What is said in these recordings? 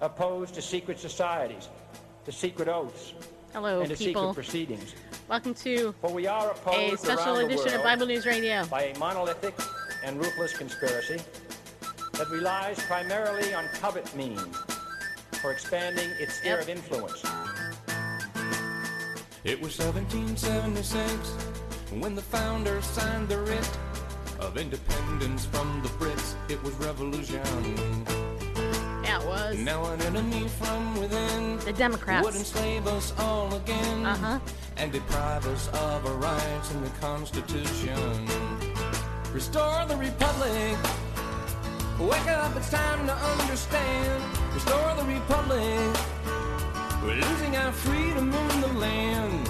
opposed to secret societies, to secret oaths, Hello, and to people. secret proceedings. Welcome to For we are opposed a special edition of Bible News Radio. by a monolithic and ruthless conspiracy that relies primarily on covert means for expanding its sphere Yep. of influence. It was 1776 when the founders signed the writ of independence from the Brits. It was revolution. Yeah, it was. Now an enemy from within The Democrats. would enslave us all again Uh-huh. and deprive us of our rights in the Constitution. Restore the Republic. Wake up, it's time to understand. Restore the Republic. We're losing our freedom in the land.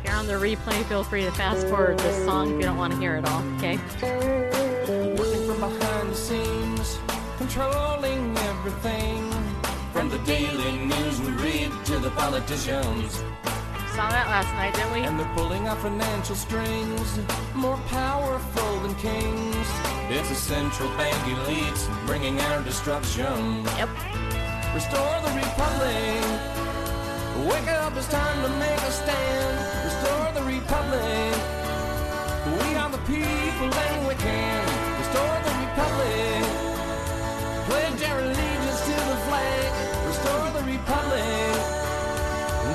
If you're on the replay, feel free to fast forward this song if you don't want to hear it all, okay? Working from behind the scenes, controlling everything. From the daily news we read to the politicians. Saw that last night, didn't we? And they're pulling our financial strings, more powerful than kings. It's a central bank elites bringing our destruction. Yep. Restore the republic. Wake up, it's time to make a stand. Restore the republic. We are the people and we can restore the republic. Pledge our allegiance to the flag. Restore the republic.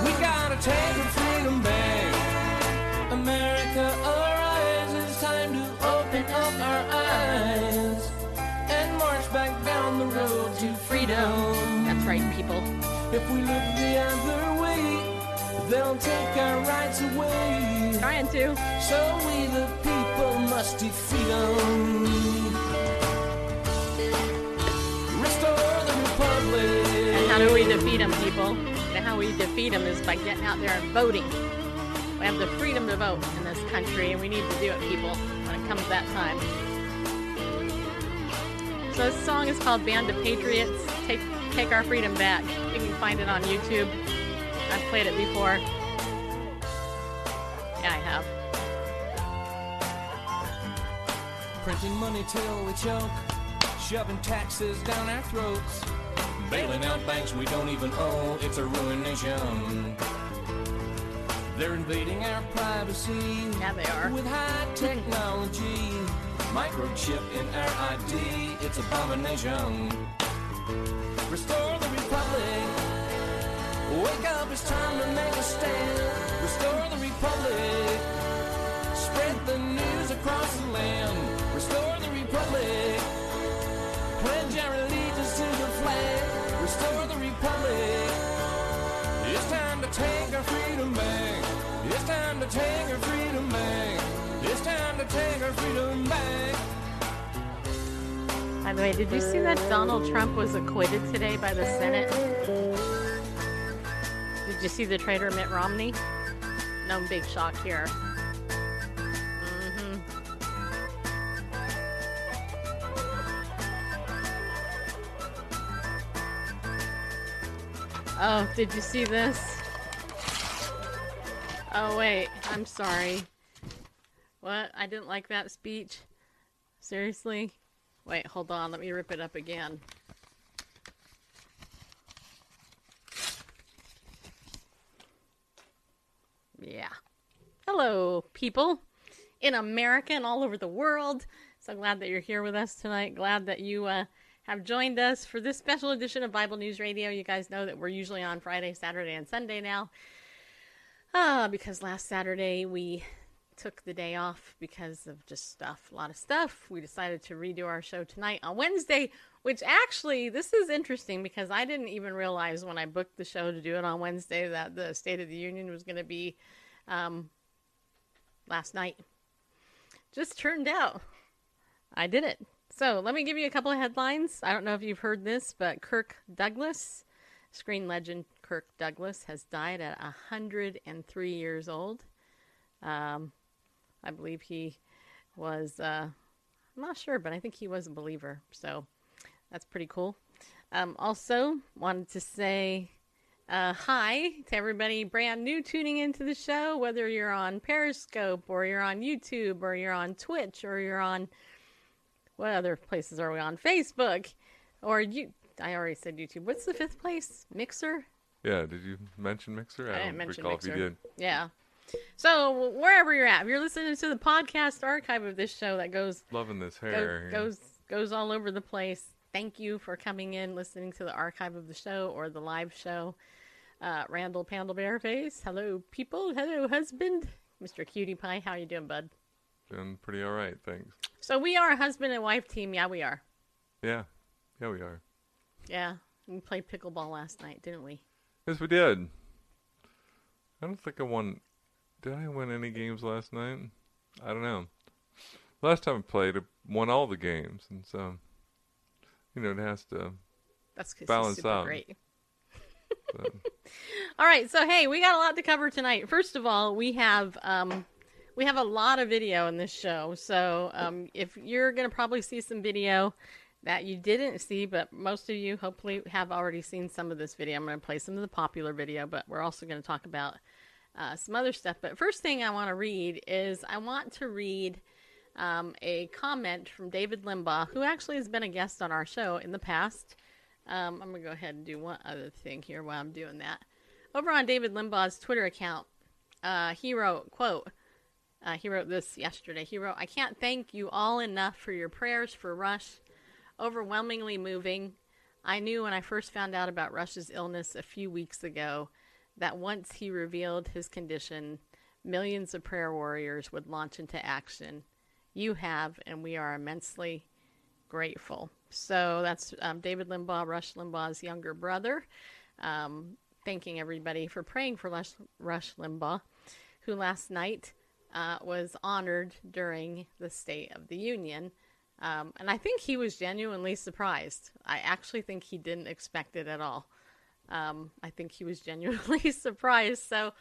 We gotta take our freedom back. America, arise. It's time to open up our eyes and march back down the road to freedom. That's right, people. If we look the other way, they'll take our rights away. Trying to. So we the people must defeat them. How do we defeat them, people? And how we defeat them is by getting out there and voting. We have the freedom to vote in this country, and we need to do it, people, when it comes that time. So this song is called Band of Patriots. Take Take Our Freedom Back. You can find it on YouTube. I've played it before. Yeah, I have. Printing money till we choke, shoving taxes down our throats, bailing out banks we don't even owe. It's a ruination. They're invading our privacy. Yeah, they are. With high technology, microchip in our ID. It's abomination. Restore the republic. Wake up, it's time to make a stand. Restore the republic. Spread the news across the land. Restore the republic. Pledge our allegiance to the flag. The republic. It's time to take our freedom back. It's time to take our freedom back. It's time to take our freedom back. By the way, did you see that Donald Trump was acquitted today by the Senate? Did you see the traitor Mitt Romney? No big shock here. Oh, did you see this? Oh, wait. I'm sorry. What? I didn't like that speech? Seriously? Wait, hold on. Let me rip it up again. Yeah. Hello, people in America and all over the world. So glad that you're here with us tonight. Glad that you uh, have joined us for this special edition of Bible News Radio. You guys know that we're usually on Friday, Saturday, and Sunday now. Ah, because last Saturday we took the day off because of just stuff, a lot of stuff. We decided to redo our show tonight on Wednesday, which actually, this is interesting because I didn't even realize when I booked the show to do it on Wednesday that the State of the Union was going to be um, last night. Just turned out I did it. So let me give you a couple of headlines. I don't know if you've heard this, but Kirk Douglas, Screen legend Kirk Douglas has died at 103 years old. Um, I believe he was, uh, I'm not sure, but I think he was a believer. So that's pretty cool. Um, also, wanted to say uh, hi to everybody brand new tuning into the show, whether you're on Periscope or you're on YouTube or you're on Twitch or you're on what other places are we on? Facebook or you. I already said YouTube. What's the fifth place? Mixer. Yeah, did you mention Mixer? I don't didn't mention Mixer. if you did. Yeah. So wherever you're at, if you're listening to the podcast archive of this show that goes Loving this hair. yeah. goes goes all over the place. Thank you for coming in, listening to the archive of the show or the live show. Uh, Randall Pandlebear Face, hello people, hello husband, Mr. Cutie Pie, how you doing, bud? Doing pretty all right, thanks. So we are a husband and wife team. Yeah, we are. Yeah, yeah, we are. Yeah, we played pickleball last night, didn't we? Yes, we did. I don't think I won. Did I win any games last night? I don't know. Last time I played, I won all the games, and so you know it has to. That's because Balance super out. great. All right, so hey, we got a lot to cover tonight. First of all, we have um, we have a lot of video in this show. So um, if you're gonna probably see some video that you didn't see, but most of you hopefully have already seen some of this video. I'm gonna play some of the popular video, but we're also gonna talk about uh, some other stuff. But first thing I want to read is I want to read um, a comment from David Limbaugh, who actually has been a guest on our show in the past. Um, I'm gonna go ahead and do one other thing here while I'm doing that. Over on David Limbaugh's Twitter account, uh, he wrote, "quote." Uh, he wrote this yesterday. He wrote, "I can't thank you all enough for your prayers for Rush. Overwhelmingly moving. I knew when I first found out about Rush's illness a few weeks ago that once he revealed his condition, millions of prayer warriors would launch into action. You have, and we are immensely grateful. So that's um, David Limbaugh, Rush Limbaugh's younger brother, um, thanking everybody for praying for Rush, Rush Limbaugh, who last night uh, was honored during the State of the Union. Um, and I think he was genuinely surprised. I actually think he didn't expect it at all. Um, I think he was genuinely surprised. So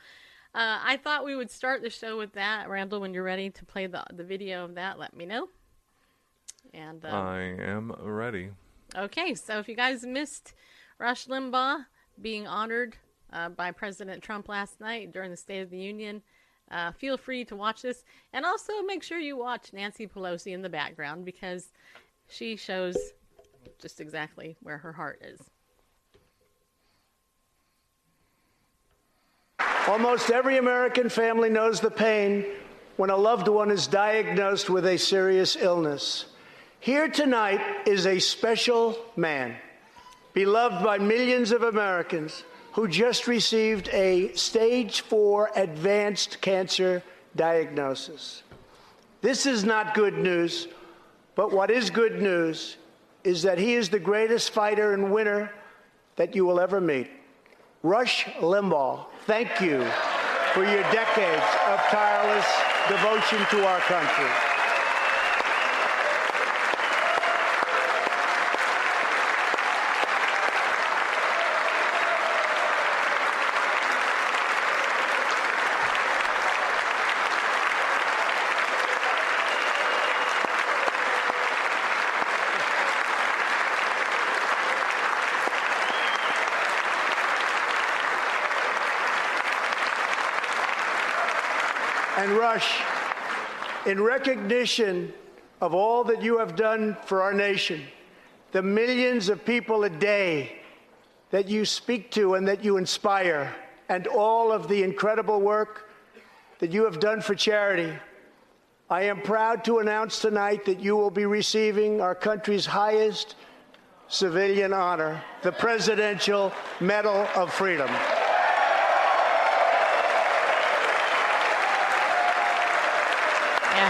uh, I thought we would start the show with that. Randall, when you're ready to play the, the video of that, let me know. And um, I am ready. Okay, so if you guys missed Rush Limbaugh being honored uh, by President Trump last night during the State of the Union, uh, feel free to watch this. And also make sure you watch Nancy Pelosi in the background because she shows just exactly where her heart is. Almost every American family knows the pain when a loved one is diagnosed with a serious illness. Here tonight is a special man, beloved by millions of Americans, who just received a stage four advanced cancer diagnosis. This is not good news, but what is good news is that he is the greatest fighter and winner that you will ever meet. Rush Limbaugh, thank you for your decades of tireless devotion to our country. And Rush, in recognition of all that you have done for our nation, the millions of people a day that you speak to and that you inspire, and all of the incredible work that you have done for charity, I am proud to announce tonight that you will be receiving our country's highest civilian honor, the Presidential Medal of Freedom.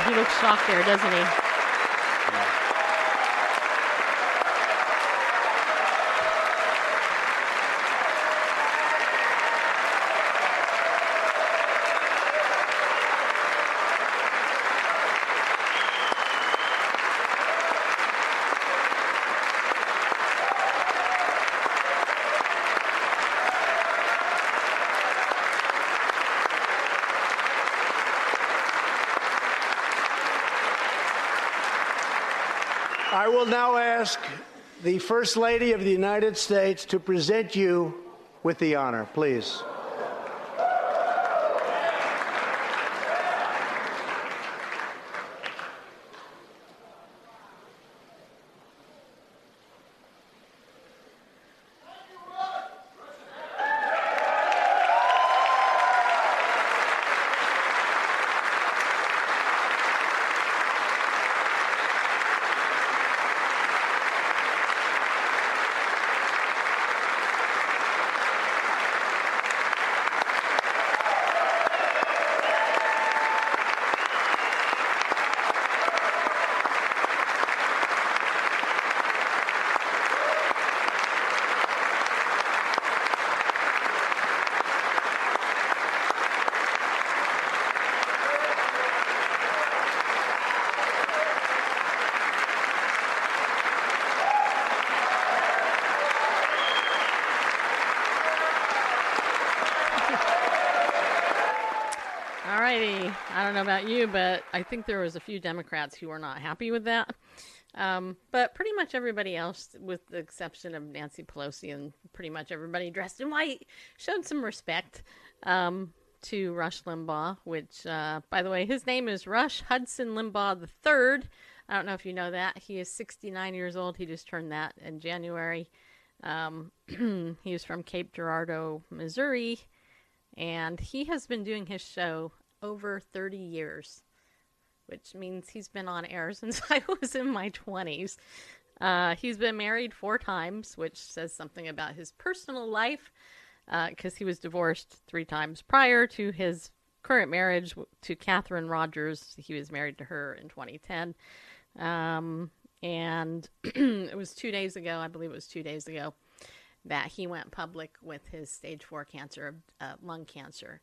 He looks shocked there, doesn't he? Will now ask the First Lady of the United States to present you with the honor, please. Alrighty. I don't know about you, but I think there was a few Democrats who were not happy with that. Um, but pretty much everybody else, with the exception of Nancy Pelosi and pretty much everybody dressed in white, showed some respect um, to Rush Limbaugh, which, uh, by the way, his name is Rush Hudson Limbaugh III. I don't know if you know that. He is 69 years old. He just turned that in January. Um, he is from Cape Girardeau, Missouri and he has been doing his show over 30 years, which means he's been on air since I was in my 20s. Uh, he's been married four times, which says something about his personal life, because he was divorced three times prior to his current marriage to Kathryn Rogers. He was married to her in 2010. Um, and it was two days ago, I believe it was two days ago, that he went public with his stage four cancer, uh, lung cancer,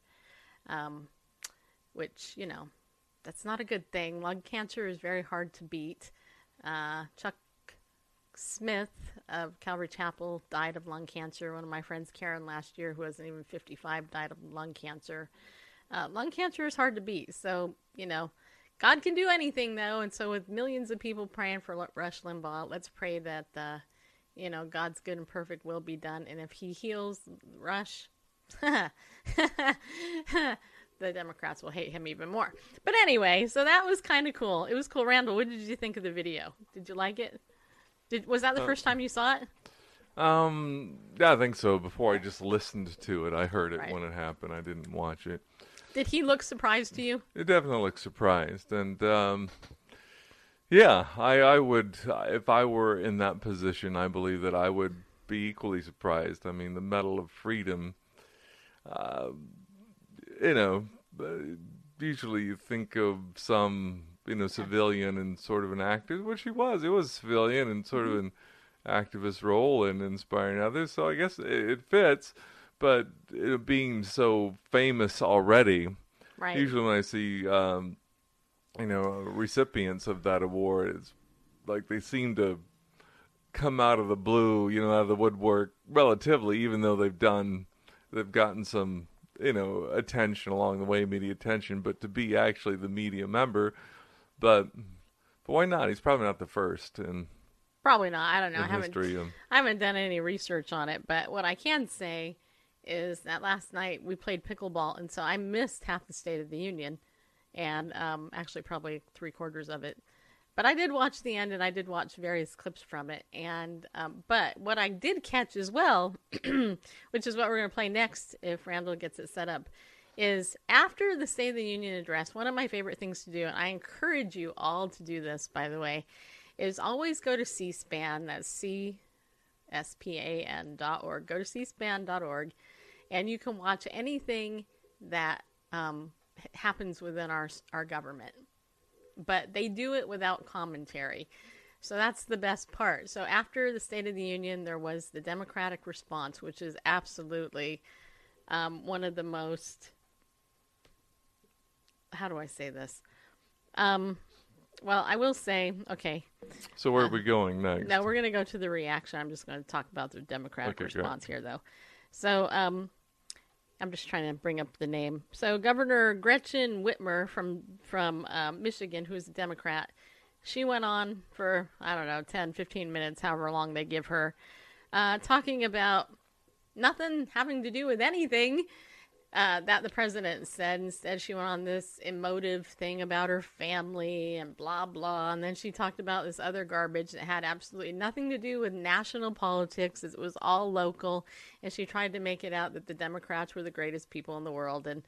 um, which, you know, that's not a good thing. Lung cancer is very hard to beat. Uh, Chuck Smith of Calvary Chapel died of lung cancer. One of my friends, Karen, last year, who wasn't even 55, died of lung cancer. Uh, lung cancer is hard to beat. So, you know, God can do anything, though. And so, with millions of people praying for Rush Limbaugh, let's pray that. Uh, you know, God's good and perfect will be done. And if he heals Rush, the Democrats will hate him even more. But anyway, so that was kind of cool. It was cool. Randall, what did you think of the video? Did you like it? Did was that the Uh, first time you saw it? Um, yeah, I think so. Before I just listened to it, I heard it Right. when it happened. I didn't watch it. Did he look surprised to you? It definitely looked surprised, and um, yeah, I I would if I were in that position, I believe that I would be equally surprised. I mean, the Medal of Freedom, uh, you know, uh, usually you think of some you know civilian and sort of an actor, which he was. It was civilian and sort of an activist role and inspiring others. So I guess it, it fits. But it being so famous already, Right. usually when I see um, you know recipients of that award, it's like they seem to come out of the blue, you know, out of the woodwork relatively, even though they've done, they've gotten some, you know, attention along the way, media attention, but to be actually the media member, but, but why not? He's probably not the first and Probably not. I don't know. I haven't. Of, I haven't done any research on it, but what I can say is that last night we played pickleball, and so I missed half the State of the Union, and um, actually probably three quarters of it. But I did watch the end, and I did watch various clips from it. And um, but what I did catch as well, which is what we're going to play next if Randall gets it set up, is after the State of the Union address. One of my favorite things to do, and I encourage you all to do this, by the way, is always go to C-SPAN. That's C S P A N dot org. Go to cspan.org and you can watch anything that um, happens within our, our government. But they do it without commentary. So that's the best part. So after the State of the Union, there was the Democratic response, which is absolutely um, one of the most. How do I say this? Um, well, I will say, okay, so where are we going next? no, we're going to go to the reaction. I'm just going to talk about the Democratic Okay, response here, though. So, um, I'm just trying to bring up the name. So, Governor Gretchen Whitmer from from um, Michigan, who is a Democrat, she went on for, I don't know, 10, 15 minutes, however long they give her, uh, talking about nothing having to do with anything uh, that the president said. Instead, she went on this emotive thing about her family and blah, blah. And then she talked about this other garbage that had absolutely nothing to do with national politics. It was all local. And she tried to make it out that the Democrats were the greatest people in the world. And,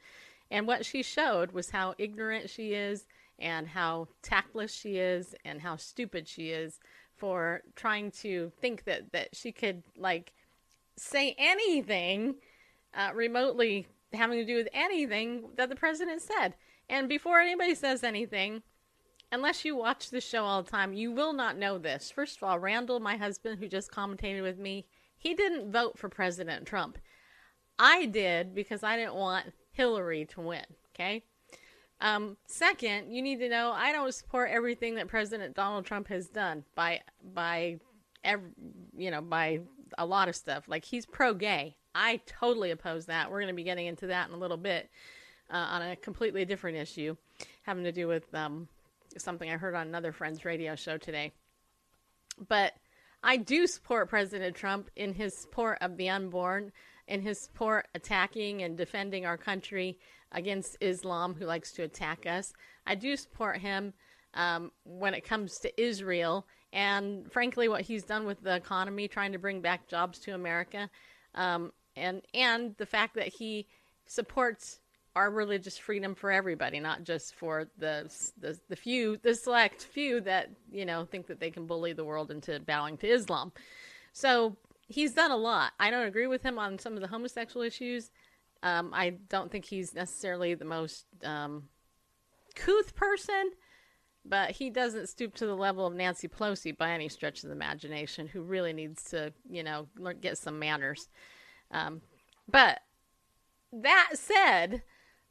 and what she showed was how ignorant she is and how tactless she is and how stupid she is for trying to think that, that she could like say anything uh, remotely having to do with anything that the president said. And before anybody says anything, unless you watch the show all the time, you will not know this. First of all, Randall, my husband, who just commentated with me, he didn't vote for President Trump. I did because I didn't want Hillary to win. Okay. Um, second, you need to know I don't support everything that President Donald Trump has done by by every, you know by a lot of stuff. Like he's pro-gay. I totally oppose that. We're going to be getting into that in a little bit uh, on a completely different issue, having to do with um, something I heard on another friend's radio show today. But I do support President Trump in his support of the unborn, in his support attacking and defending our country against Islam, who likes to attack us. I do support him um, when it comes to Israel and, frankly, what he's done with the economy, trying to bring back jobs to America, um, and and the fact that he supports our religious freedom for everybody, not just for the, the the few, the select few that you know think that they can bully the world into bowing to Islam. So he's done a lot. I don't agree with him on some of the homosexual issues. Um, I don't think he's necessarily the most um, couth person, but he doesn't stoop to the level of Nancy Pelosi by any stretch of the imagination, who really needs to, you know, get some manners. Um, but that said,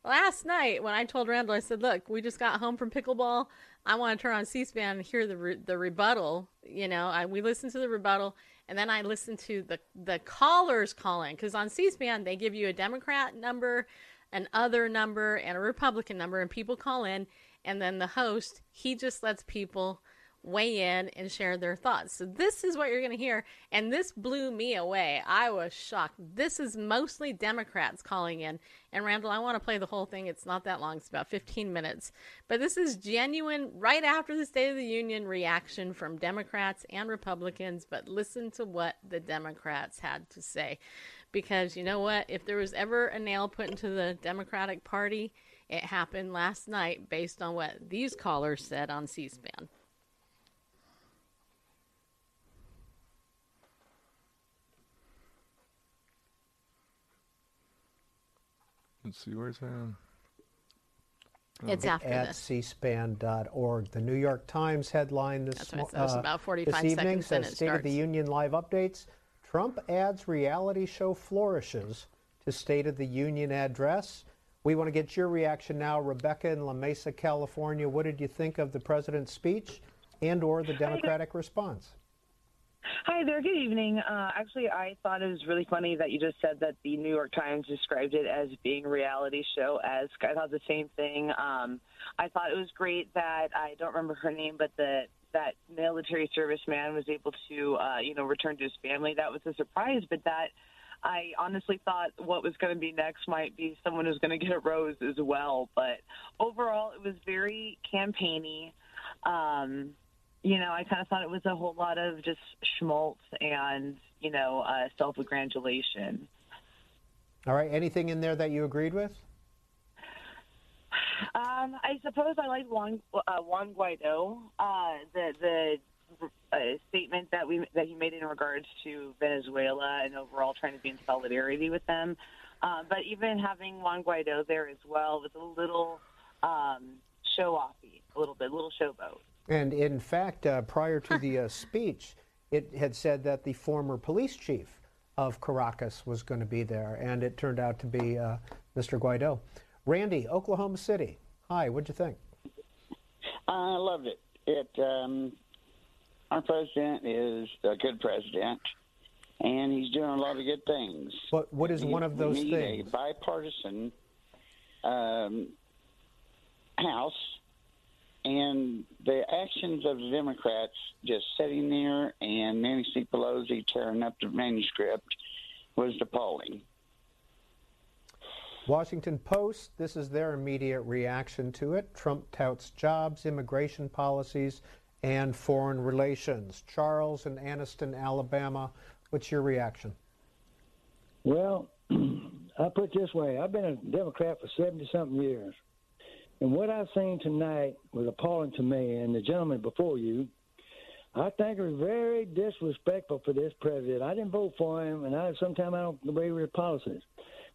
last night when I told Randall, I said, "Look, we just got home from pickleball. I want to turn on C-SPAN and hear the re- the rebuttal." You know, I, we listened to the rebuttal, and then I listened to the the callers calling because on C-SPAN they give you a Democrat number, an other number, and a Republican number, and people call in, and then the host he just lets people weigh in and share their thoughts. So this is what you're going to hear and this blew me away. I was shocked. This is mostly Democrats calling in. And Randall, I want to play the whole thing. It's not that long. It's about 15 minutes. But this is genuine right after the State of the Union reaction from Democrats and Republicans, but listen to what the Democrats had to say. Because you know what? If there was ever a nail put into the Democratic Party, it happened last night based on what these callers said on C SPAN. Let's see where's that. It's after at this. cspan.org. The New York Times headline this, That's what it says, uh, about 45 this evening seconds, then says it State of the. Union live updates. Trump adds reality show flourishes to State of the Union address. We want to get your reaction now, Rebecca in La Mesa, California. What did you think of the president's speech and or the Democratic response? Hi there. Good evening. Uh, actually, I thought it was really funny that you just said that the New York Times described it as being a reality show. As I thought the same thing. Um, I thought it was great that I don't remember her name, but the that military serviceman was able to, uh, you know, return to his family. That was a surprise, but that. I honestly thought what was going to be next might be someone who's going to get a rose as well. But overall, it was very campaigny. Um, you know, I kind of thought it was a whole lot of just schmaltz and, you know, uh, self congratulation. All right, anything in there that you agreed with? Um, I suppose I like Juan, uh, Juan Guaido, uh, the, the uh, statement that we that he made in regards to Venezuela and overall trying to be in solidarity with them. Uh, but even having Juan Guaido there as well was a little um, show offy, a little bit, a little showboat. And in fact, uh, prior to the uh, speech, it had said that the former police chief of Caracas was going to be there, and it turned out to be uh, Mr. Guaido. Randy, Oklahoma City. Hi, what'd you think? I loved it. It um, our president is a good president, and he's doing a lot of good things. What What is We- one of we those need things? A bipartisan um, House and the actions of the Democrats just sitting there and Nancy Pelosi tearing up the manuscript was appalling. Washington Post, this is their immediate reaction to it. Trump touts jobs, immigration policies, and foreign relations. Charles in Anniston, Alabama, what's your reaction? Well, I put it this way I've been a Democrat for 70 something years. And what I've seen tonight was appalling to me and the gentleman before you. I think it was very disrespectful for this president. I didn't vote for him, and I sometimes I don't agree with his policies.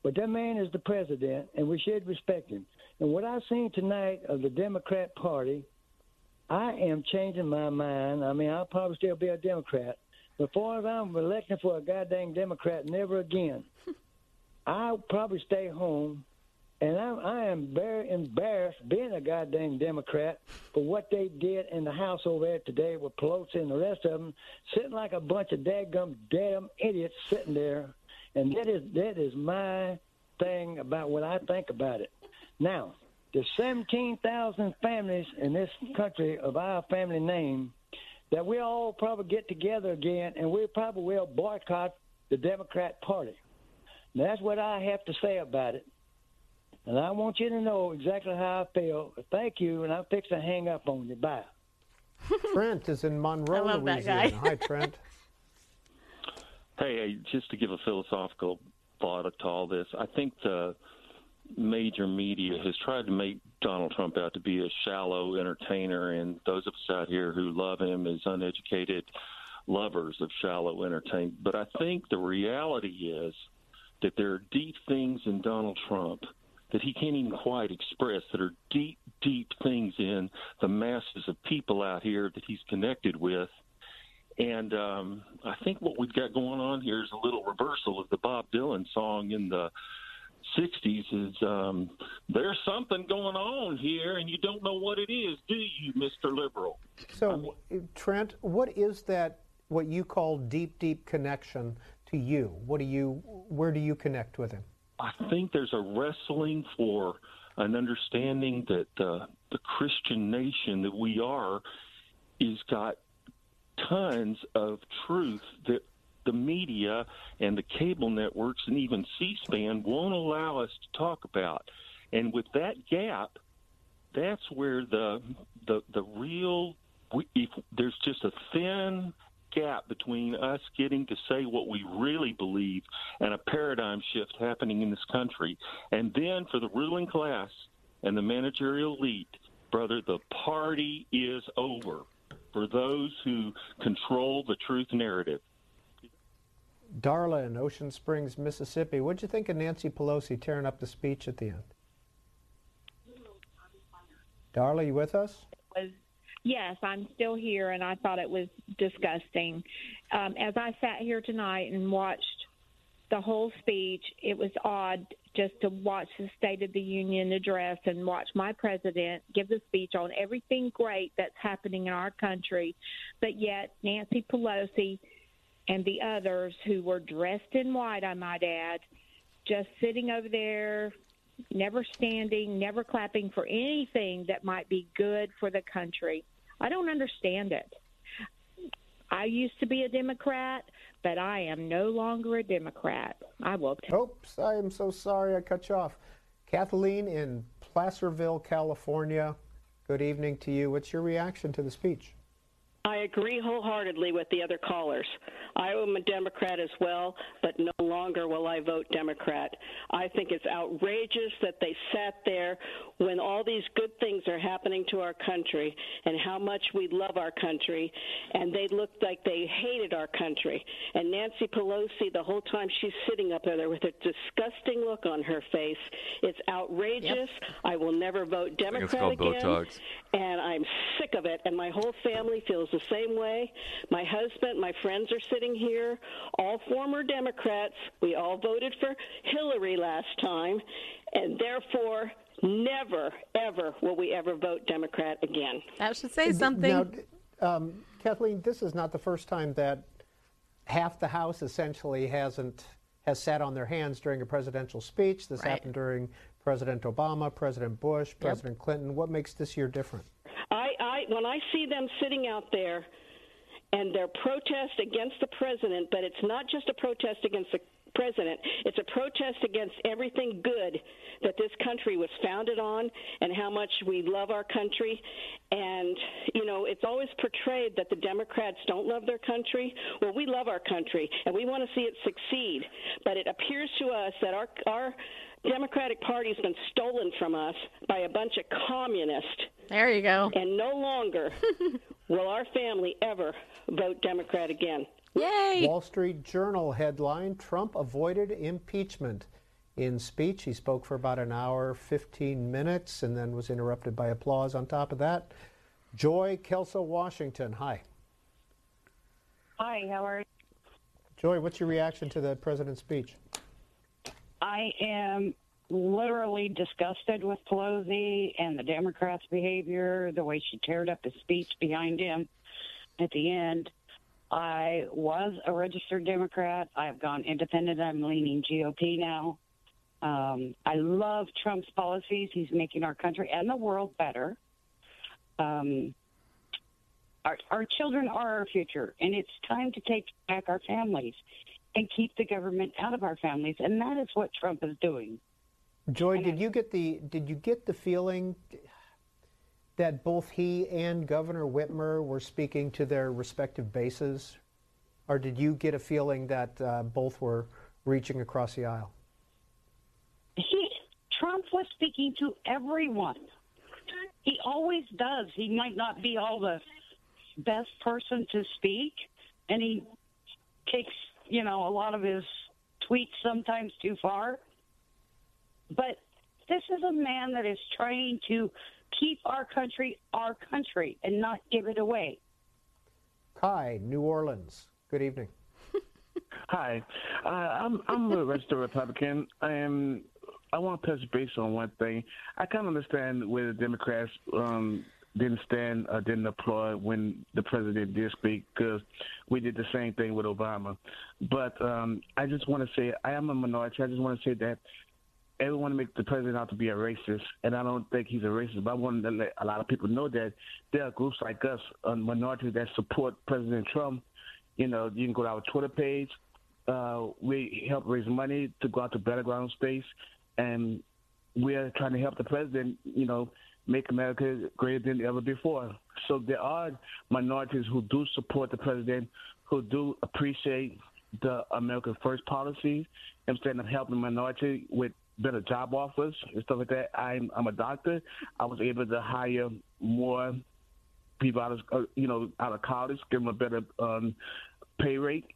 But that man is the president, and we should respect him. And what I've seen tonight of the Democrat Party, I am changing my mind. I mean, I'll probably still be a Democrat. But far as I'm electing for a goddamn Democrat, never again. I'll probably stay home and I'm, I am very embarrassed being a goddamn Democrat for what they did in the House over there today with Pelosi and the rest of them sitting like a bunch of dadgum damn idiots sitting there. And that is that is my thing about what I think about it. Now, there's 17,000 families in this country of our family name that we all probably get together again and we probably will boycott the Democrat Party. Now, that's what I have to say about it. And I want you to know exactly how I feel. Thank you, and I'm fixing to hang up on you. Bye. Trent is in Monroe, I love that Louisiana. guy. Hi, Trent. Hey, hey, just to give a philosophical thought to all this, I think the major media has tried to make Donald Trump out to be a shallow entertainer, and those of us out here who love him as uneducated lovers of shallow entertainment. But I think the reality is that there are deep things in Donald Trump that he can't even quite express that are deep, deep things in the masses of people out here that he's connected with. And um, I think what we've got going on here is a little reversal of the Bob Dylan song in the 60s is um, there's something going on here and you don't know what it is, do you, Mr. Liberal? So, Trent, what is that? What you call deep, deep connection to you? What do you? Where do you connect with him? I think there's a wrestling for an understanding that uh, the Christian nation that we are is got tons of truth that the media and the cable networks and even C-SPAN won't allow us to talk about. And with that gap, that's where the the the real if there's just a thin gap between us getting to say what we really believe and a paradigm shift happening in this country. And then for the ruling class and the managerial elite, brother, the party is over for those who control the truth narrative. Darla in Ocean Springs, Mississippi. What'd you think of Nancy Pelosi tearing up the speech at the end? Darla, you with us? was yes, I'm still here, and I thought it was disgusting. Um, as I sat here tonight and watched the whole speech, it was odd just to watch the State of the Union address and watch my president give the speech on everything great that's happening in our country, but yet Nancy Pelosi and the others who were dressed in white, I might add, just sitting over there never standing, never clapping for anything that might be good for the country. I don't understand it. I used to be a Democrat, but I am no longer a Democrat. I will tell. Oops, I am so sorry I cut you off. Kathleen in Placerville, California. Good evening to you. What's your reaction to the speech? I agree wholeheartedly with the other callers. I am a Democrat as well, but no longer will I vote Democrat. I think it's outrageous that they sat there when all these good things are happening to our country and how much we love our country, and they looked like they hated our country. And Nancy Pelosi, the whole time she's sitting up there with a disgusting look on her face, it's outrageous. I will never vote Democrat called again Botox. And I'm sick of it. And my whole family feels the same way. My husband, my friends are sitting here, all former Democrats. We all voted for Hillary last time, and therefore, never, ever will we ever vote Democrat again. That should say something. Now, um, Kathleen, this is not the first time that half the House essentially hasn't has sat on their hands during a presidential speech. This Right. happened during President Obama, President Bush, President Clinton. What makes this year different? I when I see them sitting out there and their protest against the president, but it's not just a protest against the president. It's a protest against everything good that this country was founded on and how much we love our country. And, you know, it's always portrayed that the Democrats don't love their country. Well, we love our country and we want to see it succeed. But it appears to us that our, our Democratic Party's been stolen from us by a bunch of communists. There you go. And no longer will our family ever vote Democrat again. Yay! Wall Street Journal headline Trump avoided impeachment. In speech, he spoke for about an hour, 15 minutes, and then was interrupted by applause on top of that. Joy Kelso Washington, hi. Hi, how are you? Joy, what's your reaction to the president's speech? I am literally disgusted with Pelosi and the Democrats' behavior, the way she teared up his speech behind him at the end. I was a registered Democrat. I've gone independent. I'm leaning GOP now. Um, I love Trump's policies. He's making our country and the world better. Um, our, our children are our future, and it's time to take back our families and keep the government out of our families. And that is what Trump is doing. Joy, did you get the did you get the feeling that both he and Governor Whitmer were speaking to their respective bases, or did you get a feeling that uh, both were reaching across the aisle? He Trump was speaking to everyone. He always does. He might not be all the best person to speak, and he takes you know a lot of his tweets sometimes too far. But this is a man that is trying to keep our country our country and not give it away. Kai, New Orleans. Good evening. Hi, uh, I'm I'm a registered Republican. I am. I want to touch base on one thing. I kind of understand where the Democrats um, didn't stand or didn't applaud when the president did speak because we did the same thing with Obama. But um, I just want to say I am a minority. I just want to say that everyone make the president out to be a racist, and I don't think he's a racist. But I want to let a lot of people know that there are groups like us, a minority that support President Trump. You know, you can go to our Twitter page. Uh, we help raise money to go out to battleground states, and we're trying to help the president. You know, make America greater than ever before. So there are minorities who do support the president, who do appreciate the America First policy instead of helping minority with better job offers and stuff like that. I'm I'm a doctor. I was able to hire more people out of uh, you know out of college, give them a better um, pay rate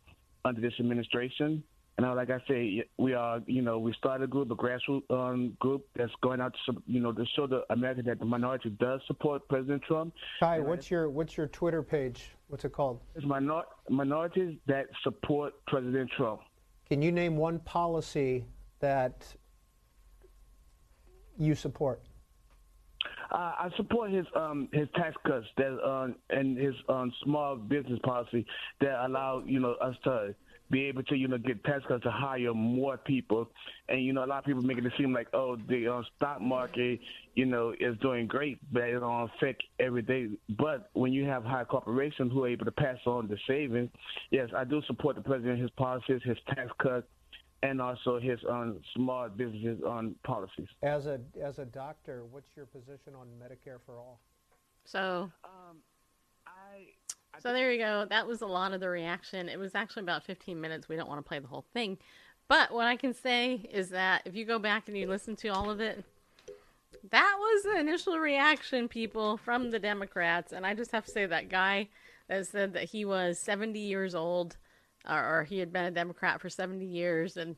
under this administration. And like I say, we are, you know, we started a group, a grassroots um, group that's going out to, you know, to show the America that the minority does support President Trump. Kai, what's your what's your Twitter page? What's it called? It's minor- minorities that support President Trump. Can you name one policy that you support? Uh, I support his um, his tax cuts that uh, and his um, small business policy that allow you know us to be able to you know get tax cuts to hire more people, and you know a lot of people making it seem like oh the uh, stock market you know is doing great, but it don't affect every day. But when you have high corporations who are able to pass on the savings, yes, I do support the president, his policies, his tax cuts, and also his um, small businesses on policies. As a as a doctor, what's your position on Medicare for all? So, um, I, I so there you go. That was a lot of the reaction. It was actually about 15 minutes. We don't want to play the whole thing, but what I can say is that if you go back and you listen to all of it, that was the initial reaction, people, from the Democrats. And I just have to say that guy that said that he was 70 years old or, or he had been a Democrat for 70 years, and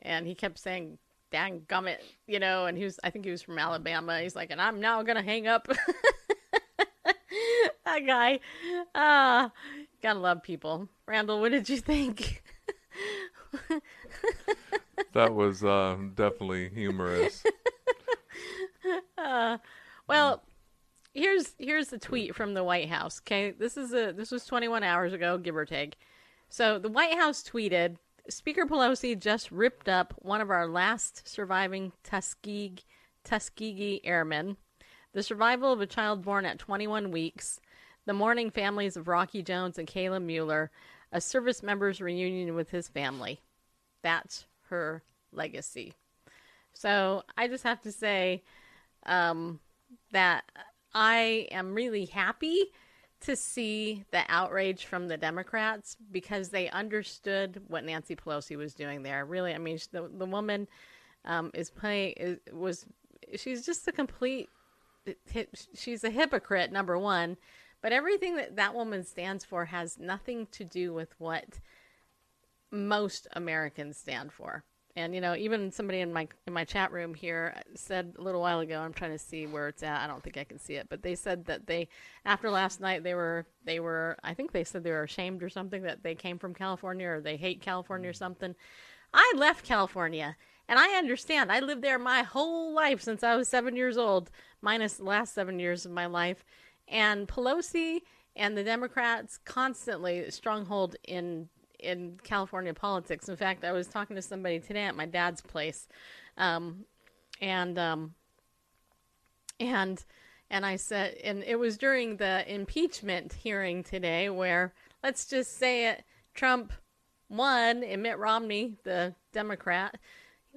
and he kept saying "dang gummit," you know, and he was I think he was from Alabama. He's like, and I'm now gonna hang up. that guy, ah, uh, gotta love people. Randall, what did you think? that was uh, definitely humorous. Uh, well, here's here's the tweet from the White House. Okay, this is a this was 21 hours ago, give or take. So the White House tweeted Speaker Pelosi just ripped up one of our last surviving Tuskegee, Tuskegee airmen. The survival of a child born at 21 weeks, the mourning families of Rocky Jones and Kayla Mueller, a service member's reunion with his family. That's her legacy. So I just have to say um, that I am really happy to see the outrage from the Democrats because they understood what Nancy Pelosi was doing there. Really, I mean, the the woman um, is playing is, was she's just a complete she's a hypocrite number one, but everything that that woman stands for has nothing to do with what most Americans stand for. And you know, even somebody in my in my chat room here said a little while ago. I'm trying to see where it's at. I don't think I can see it, but they said that they, after last night, they were they were. I think they said they were ashamed or something that they came from California or they hate California or mm. something. I left California, and I understand. I lived there my whole life since I was seven years old, minus the last seven years of my life. And Pelosi and the Democrats constantly stronghold in in California politics. In fact, I was talking to somebody today at my dad's place, um, and um, and and I said, and it was during the impeachment hearing today, where let's just say it, Trump won, and Mitt Romney, the Democrat,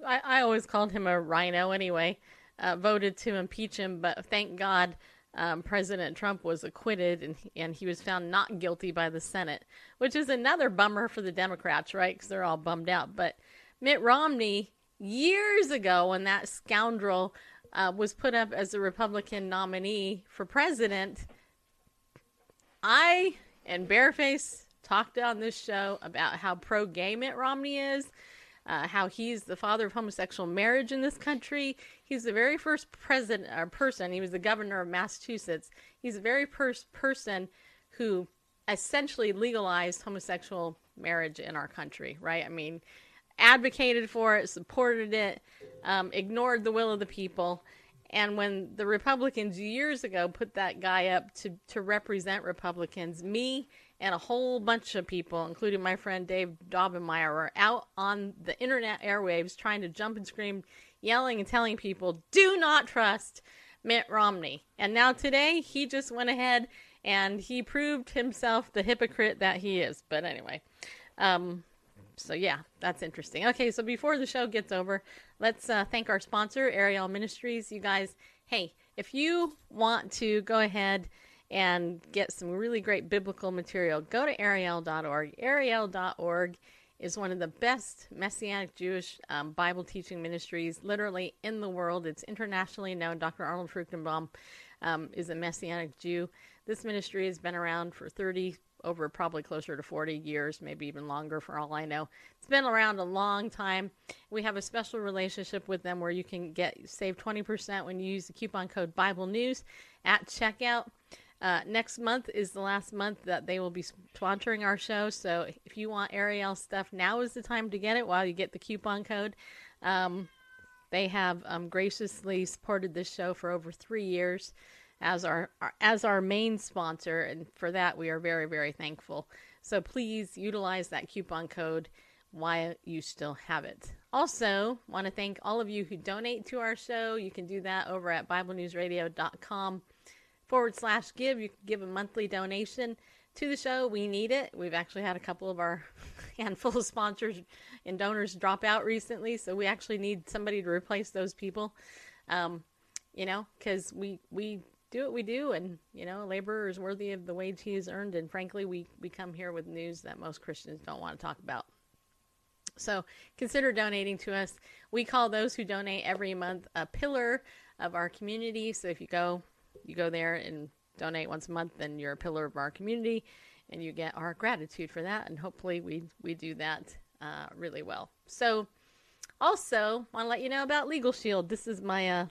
I, I always called him a rhino anyway, uh, voted to impeach him, but thank God um, President Trump was acquitted and, and he was found not guilty by the Senate, which is another bummer for the Democrats, right? Because they're all bummed out. But Mitt Romney, years ago, when that scoundrel uh, was put up as a Republican nominee for president, I and Bareface talked on this show about how pro gay Mitt Romney is uh, how he's the father of homosexual marriage in this country. He's the very first president or person. He was the governor of Massachusetts. He's the very first person who essentially legalized homosexual marriage in our country. Right? I mean, advocated for it, supported it, um, ignored the will of the people. And when the Republicans years ago put that guy up to, to represent Republicans, me and a whole bunch of people, including my friend Dave Daubenmire, are out on the internet airwaves trying to jump and scream, yelling and telling people, do not trust Mitt Romney. And now today, he just went ahead and he proved himself the hypocrite that he is. But anyway, um, so yeah, that's interesting. Okay, so before the show gets over, let's uh, thank our sponsor, Ariel Ministries. You guys, hey, if you want to go ahead and get some really great biblical material, go to ariel.org. Ariel.org is one of the best Messianic Jewish um, Bible teaching ministries literally in the world. It's internationally known. Dr. Arnold Fruchtenbaum um, is a Messianic Jew. This ministry has been around for 30, over probably closer to 40 years, maybe even longer for all I know. It's been around a long time. We have a special relationship with them where you can get save 20% when you use the coupon code Bible News at checkout. Uh, next month is the last month that they will be sponsoring our show. So if you want Ariel stuff, now is the time to get it while you get the coupon code. Um, they have um, graciously supported this show for over three years as our, our, as our main sponsor, and for that we are very very thankful. So please utilize that coupon code while you still have it. Also, want to thank all of you who donate to our show. You can do that over at BibleNewsRadio.com forward slash give. You can give a monthly donation to the show. We need it. We've actually had a couple of our handful of sponsors and donors drop out recently, so we actually need somebody to replace those people. Um, you know, because we we do what we do, and you know, laborer is worthy of the wage he has earned. And frankly, we we come here with news that most Christians don't want to talk about. So consider donating to us. We call those who donate every month a pillar of our community. So if you go you go there and donate once a month, then you're a pillar of our community, and you get our gratitude for that. And hopefully, we we do that uh, really well. So, also want to let you know about Legal Shield. This is my uh,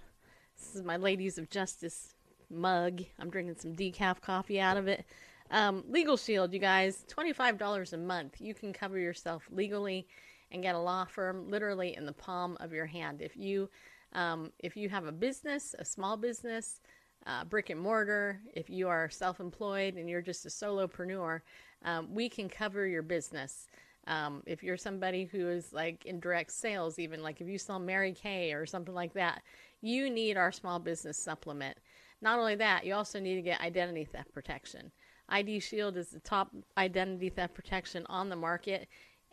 this is my Ladies of Justice mug. I'm drinking some decaf coffee out of it. Um, Legal Shield, you guys, $25 a month. You can cover yourself legally and get a law firm literally in the palm of your hand. If you um, if you have a business, a small business, uh, brick and mortar, if you are self employed and you're just a solopreneur, um, we can cover your business. Um, if you're somebody who is like in direct sales, even like if you sell Mary Kay or something like that, you need our small business supplement. Not only that, you also need to get identity theft protection. ID Shield is the top identity theft protection on the market.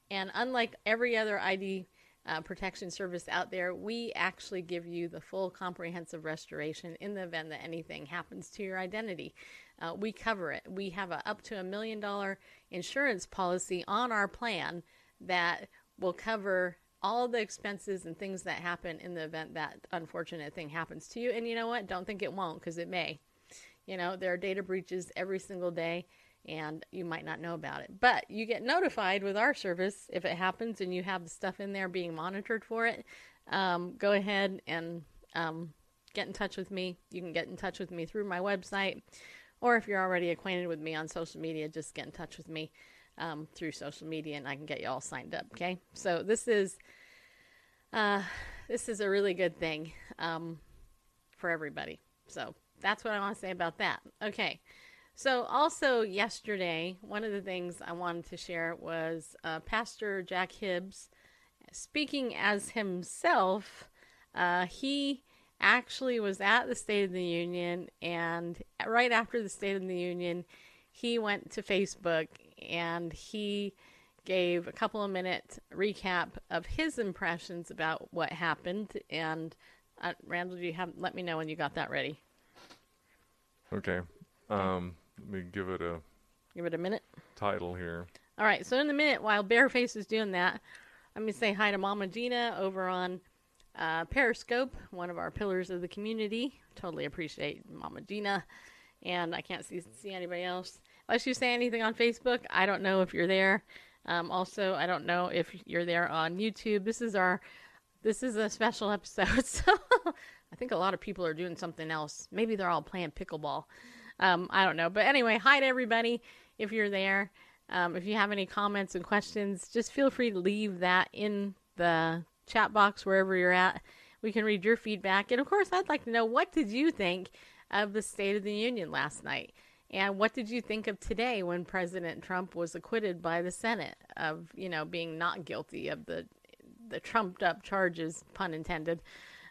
And unlike every other ID uh, protection service out there, we actually give you the full comprehensive restoration in the event that anything happens to your identity. Uh, we cover it. We have a up to a million dollar insurance policy on our plan that will cover all the expenses and things that happen in the event that unfortunate thing happens to you. And you know what? Don't think it won't because it may. You know, there are data breaches every single day and you might not know about it. But you get notified with our service if it happens and you have the stuff in there being monitored for it. Um, go ahead and um, get in touch with me. You can get in touch with me through my website, or if you're already acquainted with me on social media, just get in touch with me um, through social media, and I can get you all signed up. Okay, so this is uh, this is a really good thing um, for everybody. So that's what I want to say about that. Okay. So, also yesterday, one of the things I wanted to share was uh, Pastor Jack Hibbs speaking as himself. Uh, he actually was at the State of the Union, and right after the State of the Union, he went to Facebook and he gave a couple of minute recap of his impressions about what happened. And uh, Randall, you have let me know when you got that ready. Okay. Um, me give it a Give it a minute. title here. All right. So in the minute, while Bareface is doing that, let me say hi to Mama Gina over on uh, Periscope, one of our pillars of the community. Totally appreciate Mama Gina, and I can't see see anybody else. Unless you say anything on Facebook, I don't know if you're there. Um, also, I don't know if you're there on YouTube. This is our this is a special episode, so I think a lot of people are doing something else. Maybe they're all playing pickleball. Um, I don't know. But anyway, hi to everybody if you're there. Um, if you have any comments and questions, just feel free to leave that in the chat box wherever you're at. We can read your feedback. And of course, I'd like to know what did you think of the State of the Union last night? And what did you think of today when President Trump was acquitted by the Senate of, you know, being not guilty of the the trumped up charges, pun intended,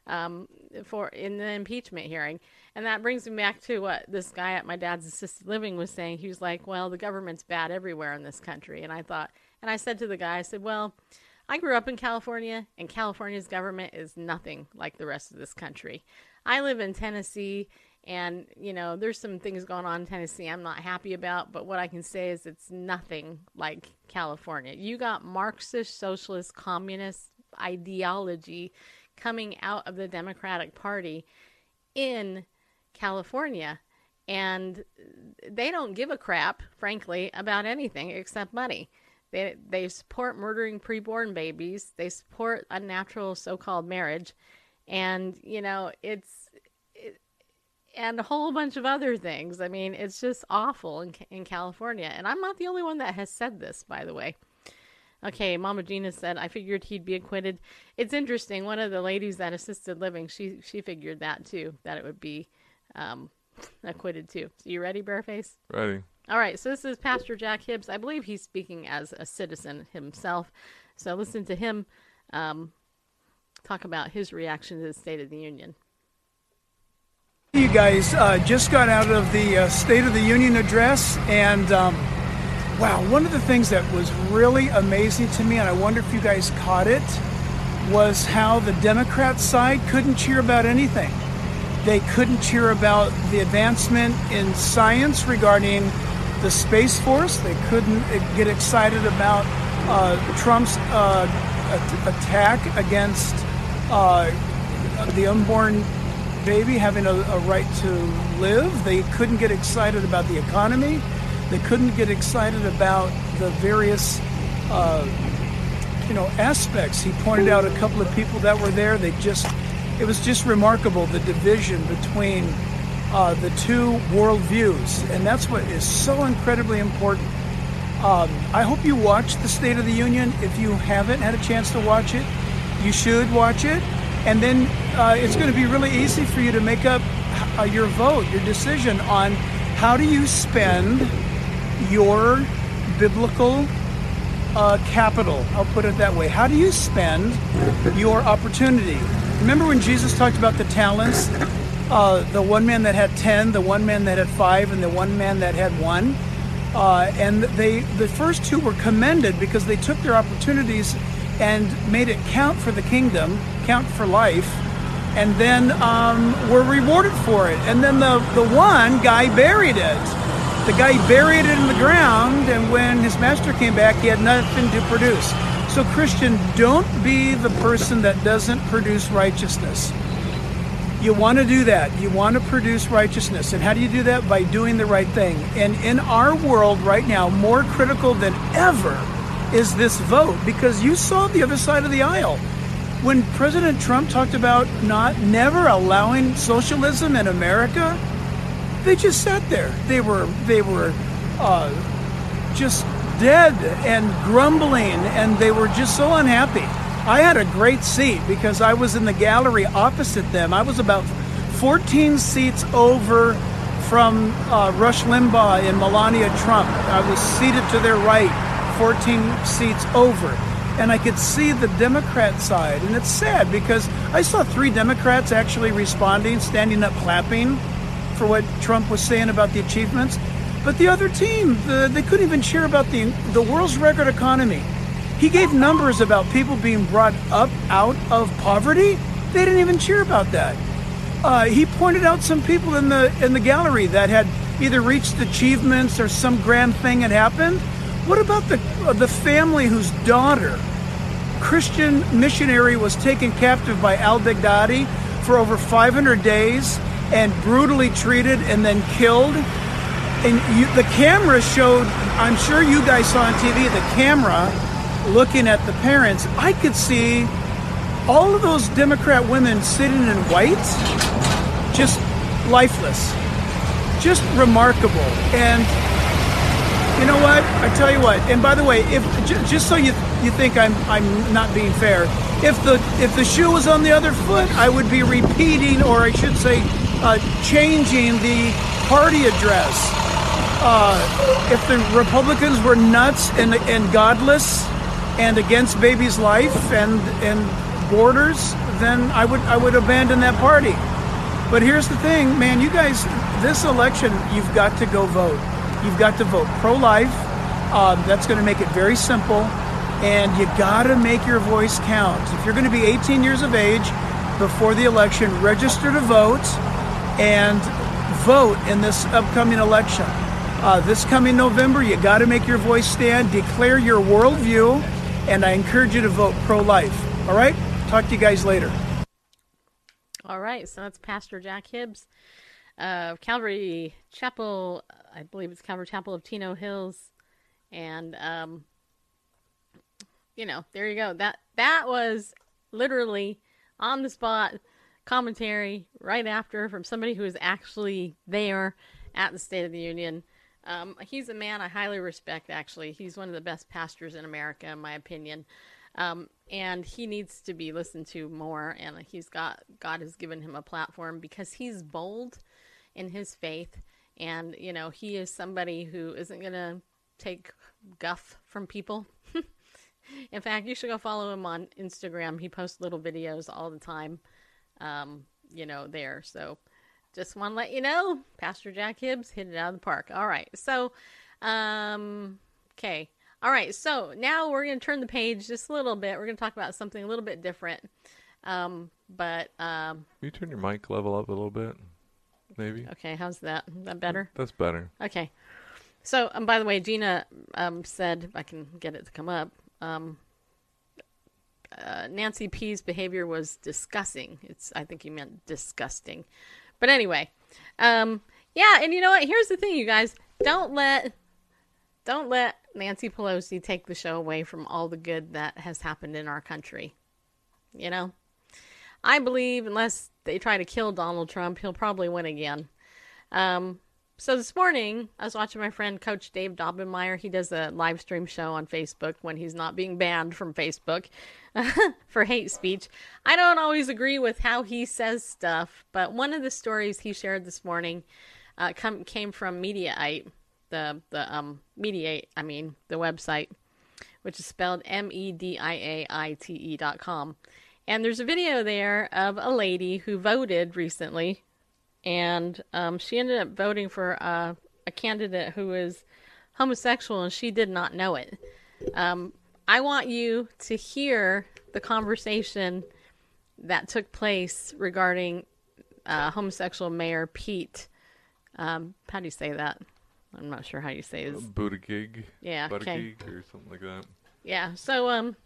um, for in the impeachment hearing? And that brings me back to what this guy at my dad's assisted living was saying. He was like, "Well, the government's bad everywhere in this country." And I thought, and I said to the guy, I said, "Well, I grew up in California, and California's government is nothing like the rest of this country. I live in Tennessee, and you know, there's some things going on in Tennessee I'm not happy about, but what I can say is it's nothing like California. You got Marxist, socialist, communist ideology coming out of the Democratic Party in California. And they don't give a crap, frankly, about anything except money. They, they support murdering preborn babies. They support unnatural so-called marriage, and you know it's it, and a whole bunch of other things. I mean, it's just awful in in California, and I'm not the only one that has said this, by the way. Okay, Mama Gina said I figured he'd be acquitted. It's interesting. One of the ladies that assisted living, she she figured that too, that it would be um, acquitted too. So you ready, Bareface? Ready. All right, so this is Pastor Jack Hibbs. I believe he's speaking as a citizen himself. So listen to him um, talk about his reaction to the State of the Union. You guys uh, just got out of the uh, State of the Union address, and um, wow, one of the things that was really amazing to me, and I wonder if you guys caught it, was how the Democrat side couldn't cheer about anything. They couldn't cheer about the advancement in science regarding the Space Force. They couldn't get excited about uh, Trump's uh, attack against uh, the unborn baby having a, a, right to live. They couldn't get excited about the economy. They couldn't get excited about the various, uh, you know, aspects. He pointed out a couple of people that were there. They just, it was just remarkable the division between uh, the two worldviews, and that's what is so incredibly important. Um, I hope you watch the State of the Union. If you haven't had a chance to watch it, you should watch it, and then uh, it's going to be really easy for you to make up uh, your vote, your decision on how do you spend your biblical uh, capital. I'll put it that way. How do you spend your opportunity? Remember when Jesus talked about the talents? uh, the one man that had 10, the one man that had 5, and the one man that had 1. Uh, and they, the first two were commended because they took their opportunities and made it count for the kingdom, count for life, and then um, were rewarded for it. And then the, the one guy buried it. The guy buried it in the ground, and when his master came back, he had nothing to produce. So, Christian, don't be the person that doesn't produce righteousness. You want to do that. You want to produce righteousness. And how do you do that? By doing the right thing. And in our world right now, more critical than ever is this vote because you saw the other side of the aisle. When President Trump talked about not never allowing socialism in America, they just sat there. They were they were uh, just dead and grumbling, and they were just so unhappy. I had a great seat because I was in the gallery opposite them. I was about 14 seats over from uh, Rush Limbaugh and Melania Trump. I was seated to their right, 14 seats over. And I could see the Democrat side. And it's sad because I saw three Democrats actually responding, standing up, clapping for what Trump was saying about the achievements. But the other team, the, they couldn't even cheer about the, the world's record economy. He gave numbers about people being brought up out of poverty. They didn't even cheer about that. Uh, he pointed out some people in the in the gallery that had either reached achievements or some grand thing had happened. What about the uh, the family whose daughter, Christian missionary, was taken captive by Al Baghdadi for over 500 days and brutally treated and then killed? And you, the camera showed. I'm sure you guys saw on TV the camera looking at the parents, I could see all of those Democrat women sitting in white, just lifeless, just remarkable. And you know what? I tell you what. And by the way, if just so you you think I'm I'm not being fair, if the if the shoe was on the other foot, I would be repeating, or I should say, uh, changing the party address. Uh, if the Republicans were nuts and and godless, and against baby's life and and borders, then I would I would abandon that party. But here's the thing, man, you guys, this election, you've got to go vote. You've got to vote pro-life. Um, that's going to make it very simple, and you got to make your voice count. If you're going to be 18 years of age before the election, register to vote and vote in this upcoming election. Uh, this coming November, you got to make your voice stand, declare your worldview, and I encourage you to vote pro life. All right? Talk to you guys later. All right, so that's Pastor Jack Hibbs of Calvary Chapel. I believe it's Calvary Chapel of Chino Hills, and um, you know, there you go. That that was literally on the spot commentary right after from somebody who was actually there at the State of the Union. Um, he's a man I highly respect. Actually, he's one of the best pastors in America, in my opinion. Um, and he needs to be listened to more. And he's got God has given him a platform because he's bold in his faith, and you know he is somebody who isn't gonna take guff from people. in fact, you should go follow him on Instagram. He posts little videos all the time. Um, you know there. So just want to let you know, Pastor Jack Hibbs hit it out of the park. All right. So, um, okay. All right. So now we're going to turn the page just a little bit. We're going to talk about something a little bit different. Um, but, um, Can you turn your mic level up a little bit? Maybe. okay. How's that? Is that better? That's better. Okay. So, um, by the way, Gina um, said, if I can get it to come up, um, uh, Nancy P's behavior was disgusting. It's, I think you meant disgusting. But anyway, um, yeah, and you know what? Here's the thing, you guys. Don't let, don't let Nancy Pelosi take the show away from all the good that has happened in our country. You know, I believe unless they try to kill Donald Trump, he'll probably win again. Um, so this morning, I was watching my friend Coach Dave Daubenmire. He does a live stream show on Facebook when he's not being banned from Facebook for hate speech. I don't always agree with how he says stuff, but one of the stories he shared this morning uh, come, came from Mediaite, the the um Mediaite, I mean the website, which is spelled M E D I A I T E dot com. And there's a video there of a lady who voted recently and um, she ended up voting for uh, a candidate who is homosexual, and she did not know it. Um, I want you to hear the conversation that took place regarding uh, homosexual Mayor Pete. Um, how do you say that? I'm not sure how you say his. Buttigieg. Yeah, okay. Or something like that. Yeah. So um,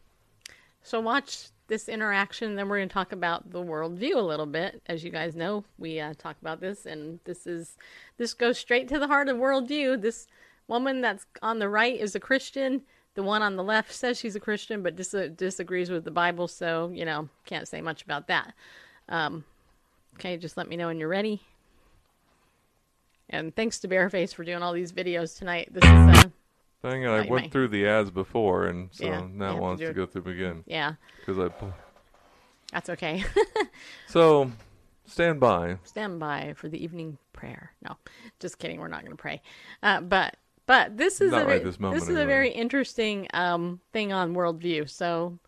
so watch this interaction. Then we're going to talk about the worldview a little bit. As you guys know, we uh, talk about this, and this is this goes straight to the heart of worldview. This woman that's on the right is a Christian. The one on the left says she's a Christian, but dis- disagrees with the Bible. So you know, can't say much about that. Um, okay, just let me know when you're ready. And thanks to Bareface for doing all these videos tonight. This is uh, I Right, went through the ads before, and so Yeah, now it to wants to, go through them again. Yeah. Because I. that's okay. So, stand by. stand by for the evening prayer. No, just kidding. We're not going to pray. Uh, but but this is Not a right this moment, is a very interesting um, thing on worldview. So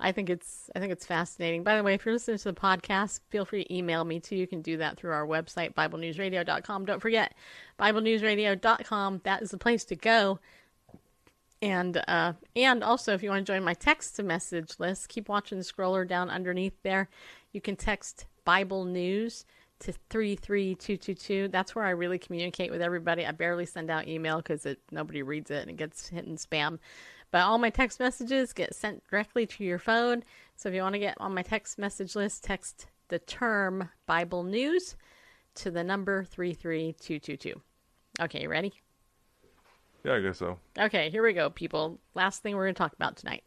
I think it's I think it's fascinating. By the way, if you're listening to the podcast, feel free to email me too. You can do that through our website, BibleNewsRadio.com. Don't forget, BibleNewsRadio.com. That is the place to go. And uh, and also, if you want to join my text to message list, keep watching the scroller down underneath there. You can text Bible News to three three two two two. That's where I really communicate with everybody. I barely send out email because it nobody reads it and it gets hit in spam. But all my text messages get sent directly to your phone. So if you want to get on my text message list, text the term Bible News to the number three three two two two. Okay, you ready? Yeah, I guess so. Okay, here we go, people. Last thing we're going to talk about tonight.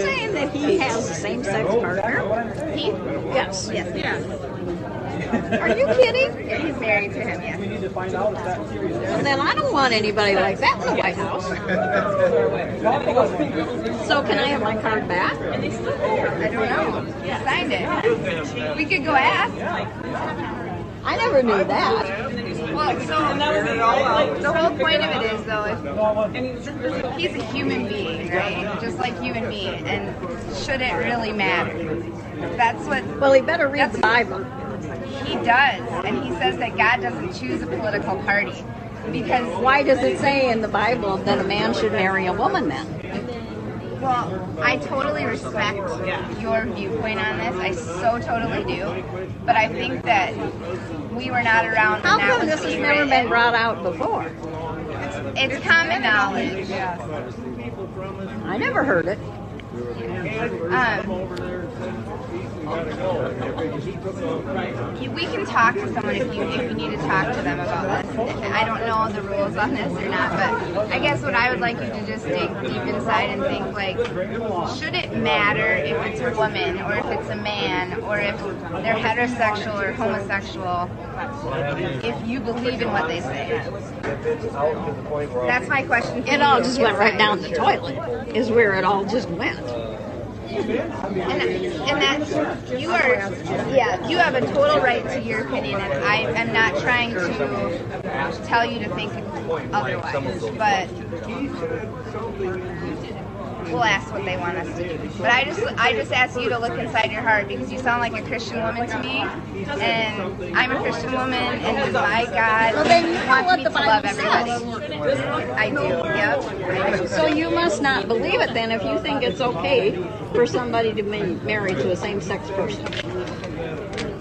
Saying that he has a same-sex partner. He? Yes. Yes. Yes. Are you kidding? Yeah, he's married to him, yes. Well, then I don't want anybody like that in the White House. So can I have my card back? I don't know. He signed it. We could go ask. I never knew that. Well, so the whole point of it is, though, if he's a human being, right? Just like you and me, and should it really matter? That's what. Well, he better read the Bible. He does, and he says that God doesn't choose a political party because. Why does it say in the Bible that a man should marry a woman then? Well, I totally respect your viewpoint on this. I so totally do. But I think that we were not around. How come this has never been brought out before? It's common knowledge. I never heard it. Um, we can talk to someone if you if you need to talk to them about this. I don't know the rules on this or not, but I guess what I would like you to just dig deep inside and think like, should it matter if it's a woman or if it's a man or if they're heterosexual or homosexual? If you believe in what they say, that's my question. It all just went right down the toilet, is where it all just went. And, and that's you are yeah you have a total right to your opinion and I am not trying to tell you to think otherwise but we'll ask what they want us to do. But I just I just ask you to look inside your heart because you sound like a Christian woman to me. And I'm a Christian woman and my God Well, then you wants me to love everybody. I do yep. So you must not believe it then if you think it's okay for somebody to be married to a same-sex person.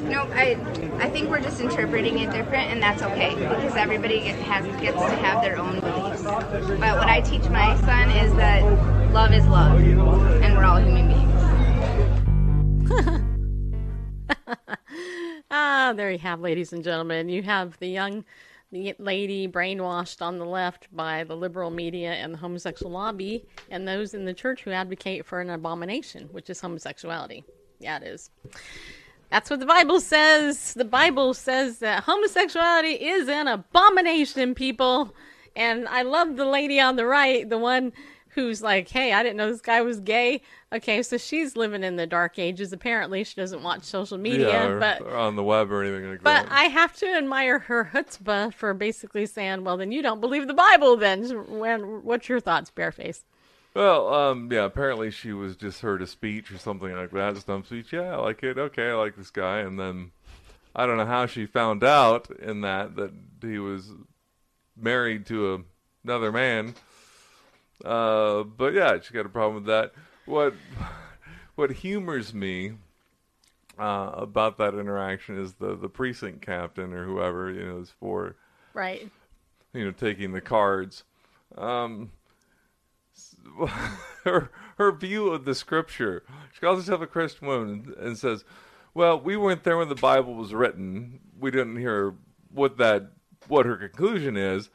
No, I I think we're just interpreting it different, and that's okay because everybody get, has gets to have their own beliefs. But what I teach my son is that love is love, and we're all human beings. Ah, there you have, ladies and gentlemen. You have the young the lady brainwashed on the left by the liberal media and the homosexual lobby, and those in the church who advocate for an abomination, which is homosexuality. Yeah, it is. That's what the Bible says. The Bible says that homosexuality is an abomination, people. And I love the lady on the right, the one who's like, hey, I didn't know this guy was gay. Okay, so she's living in the dark ages. Apparently, she doesn't watch social media, yeah, or, but or on the web or anything like but that. I have to admire her chutzpah for basically saying, "Well, then you don't believe the Bible." Then, when what's your thoughts, Bareface? Well, um, yeah, apparently she was just heard a speech or something like that, stump speech. Yeah, I like it. Okay, I like this guy. And then I don't know how she found out in that that he was married to a, another man. Uh, but yeah, she got a problem with that. What what humors me uh, about that interaction is the the precinct captain or whoever you know is for Right. you know, taking the cards. Um, her her view of the scripture. She calls herself a Christian woman and says, "Well, we weren't there when the Bible was written. We didn't hear what that what her conclusion is."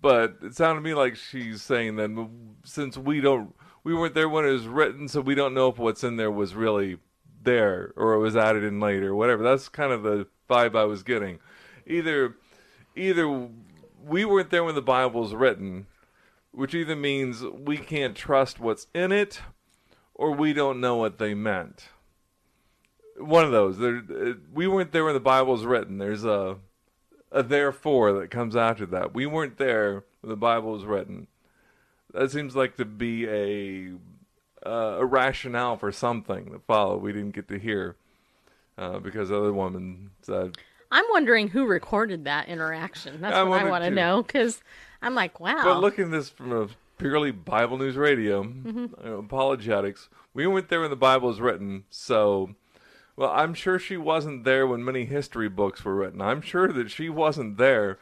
But it sounded to me like she's saying that since we don't, we weren't there when it was written, so we don't know if what's in there was really there or it was added in later, whatever. That's kind of the vibe I was getting. Either, either we weren't there when the Bible was written, which either means we can't trust what's in it, or we don't know what they meant. One of those. There, we weren't there when the Bible was written. There's a a therefore that comes after that. We weren't there when the Bible was written. That seems like to be a uh, a rationale for something that followed. We didn't get to hear uh, because the other woman said, I'm wondering who recorded that interaction. That's I what I want to know because I'm like, wow. But looking at this from a purely Bible News Radio, Mhm. you apologetics, we weren't there when the Bible was written, so. Well, I'm sure she wasn't there when many history books were written. I'm sure that she wasn't there,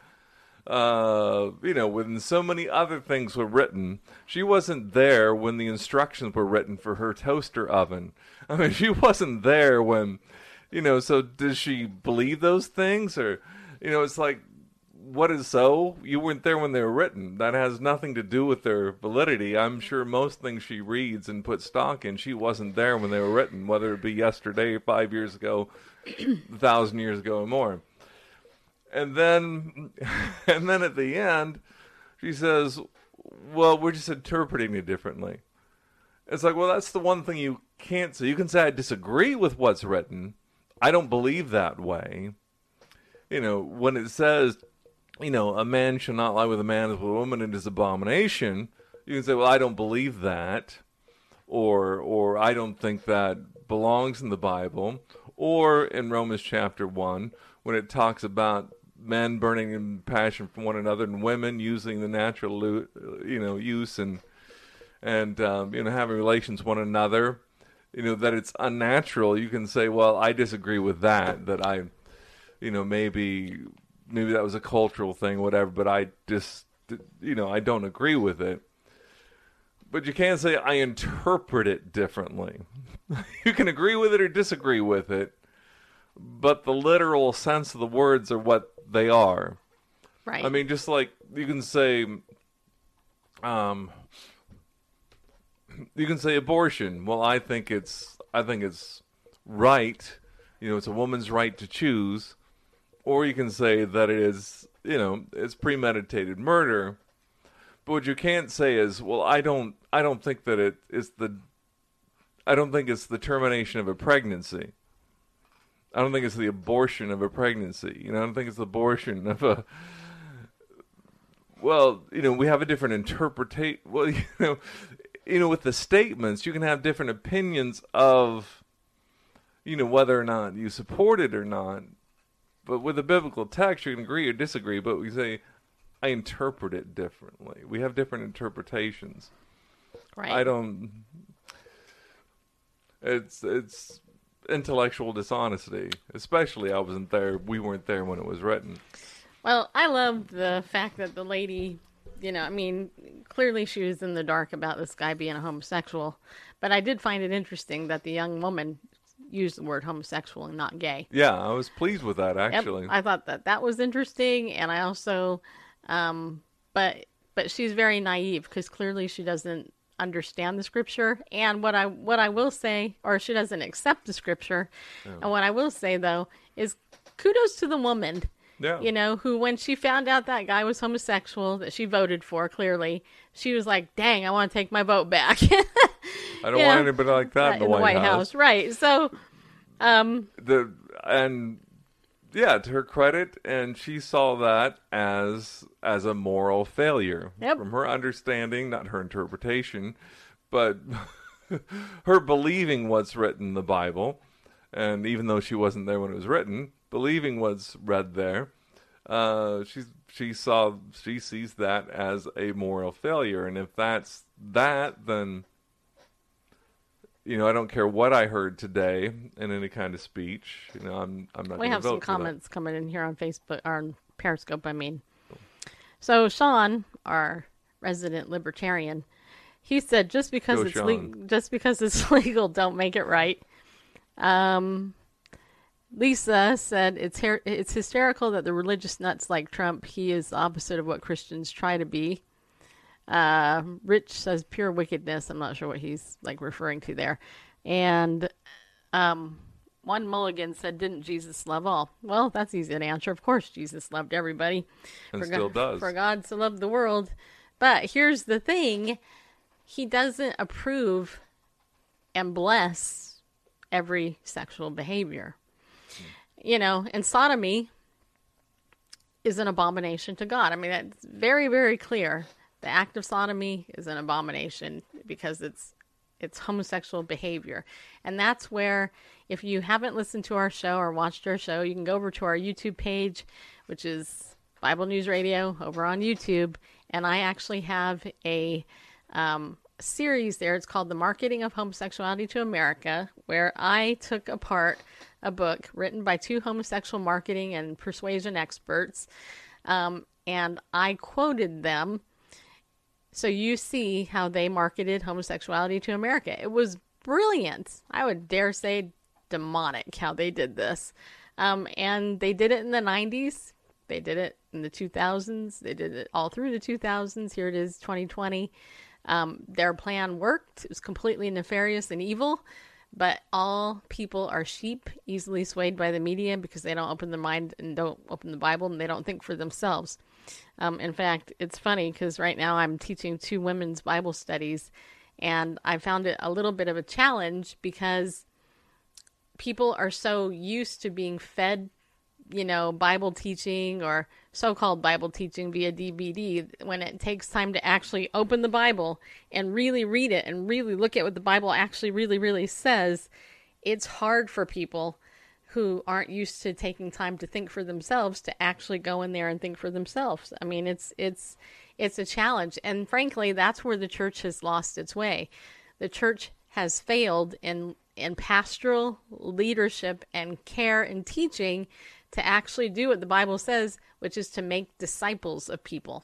uh, you know, when so many other things were written. She wasn't there when the instructions were written for her toaster oven. I mean, she wasn't there when, you know, so does she believe those things? Or, you know, it's like, what is so? You weren't there when they were written. That has nothing to do with their validity. I'm sure most things she reads and puts stock in, she wasn't there when they were written, whether it be yesterday, five years ago, a thousand years ago, or more. And then, and then at the end, she says, "Well, we're just interpreting it differently." It's like, well, that's the one thing you can't say. You can say I disagree with what's written. I don't believe that way. You know, when it says, you know, a man shall not lie with a man as with a woman, it is abomination. You can say, well, I don't believe that, or or I don't think that belongs in the Bible, or in Romans chapter one when it talks about men burning in passion for one another and women using the natural, you know, use and and um, you know having relations with one another you know that it's unnatural you can say well i disagree with that that i you know maybe maybe that was a cultural thing whatever but i just you know i don't agree with it but you can't say i interpret it differently you can agree with it or disagree with it but the literal sense of the words are what they are Right. i mean just like you can say um you can say abortion. Well, I think it's I think it's right. You know, it's a woman's right to choose. Or you can say that it is, you know, it's premeditated murder. But what you can't say is, well, I don't I don't think that it is the I don't think it's the termination of a pregnancy. I don't think it's the abortion of a pregnancy. You know, I don't think it's the abortion of a well, you know, we have a different interpretation. Well, you know, you know, with the statements, you can have different opinions of, you know, whether or not you support it or not. But with a biblical text, you can agree or disagree. But we say, I interpret it differently. We have different interpretations. Right. I don't. It's it's intellectual dishonesty. Especially, I wasn't there. We weren't there when it was written. Well, I love the fact that the lady, you know, I mean, clearly she was in the dark about this guy being a homosexual, but I did find it interesting that the young woman used the word homosexual and not gay. Yeah, I was pleased with that Yep, actually. I thought that that was interesting, and I also, um, but but she's very naive because clearly she doesn't understand the scripture. And what I what I will say, or she doesn't accept the scripture. And what I will say though is kudos to the woman. Yeah. You know, who when she found out that guy was homosexual that she voted for, clearly, she was like, "Dang, I want to take my vote back." I don't want anybody like that in the, White, House. Right. So, um, The and yeah, to her credit, and she saw that as as a moral failure Yep. from her understanding, not her interpretation, but her believing what's written in the Bible, and even though she wasn't there when it was written, believing what's read there, uh, she she saw she sees that as a moral failure, and if that's that, then you know I don't care what I heard today in any kind of speech. You know, I'm I'm not. we have some comments coming in here on Facebook or on Periscope. I mean, so Sean, our resident libertarian, he said just because Go it's le- just because it's legal, don't make it right. Um, Lisa said it's her- it's hysterical that the religious nuts like Trump, he is the opposite of what Christians try to be. Uh, Rich says pure wickedness. I'm not sure what he's like referring to there. And um, one Mulligan said, "Didn't Jesus love all?" Well, that's easy to answer. Of course, Jesus loved everybody. And For still God, does. For God so loved the world. But here's the thing: He doesn't approve and bless every sexual behavior. You know, and sodomy is an abomination to God. I mean, that's very, very clear. The act of sodomy is an abomination because it's it's homosexual behavior. And that's where if you haven't listened to our show or watched our show, you can go over to our YouTube page, which is Bible News Radio over on YouTube, and I actually have a um, series there. It's called The Marketing of Homosexuality to America, where I took apart a book written by two homosexual marketing and persuasion experts, um, and I quoted them so you see how they marketed homosexuality to America. It was brilliant. I would dare say demonic how they did this. Um, and they did it in the 90s. They did it in the 2000s. They did it all through the 2000s. Here it is, 2020. Um, their plan worked. It was completely nefarious and evil. But all people are sheep, easily swayed by the media because they don't open their mind and don't open the Bible and they don't think for themselves. Um, in fact, it's funny because right now I'm teaching two women's Bible studies, and I found it a little bit of a challenge because people are so used to being fed, you know, Bible teaching or so called Bible teaching via DVD when it takes time to actually open the Bible and really read it and really look at what the Bible actually really, really says. It's hard for people who aren't used to taking time to think for themselves to actually go in there and think for themselves. I mean, it's it's it's a challenge, and frankly, that's where the church has lost its way. The church has failed in in pastoral leadership and care and teaching to actually do what the Bible says, which is to make disciples of people.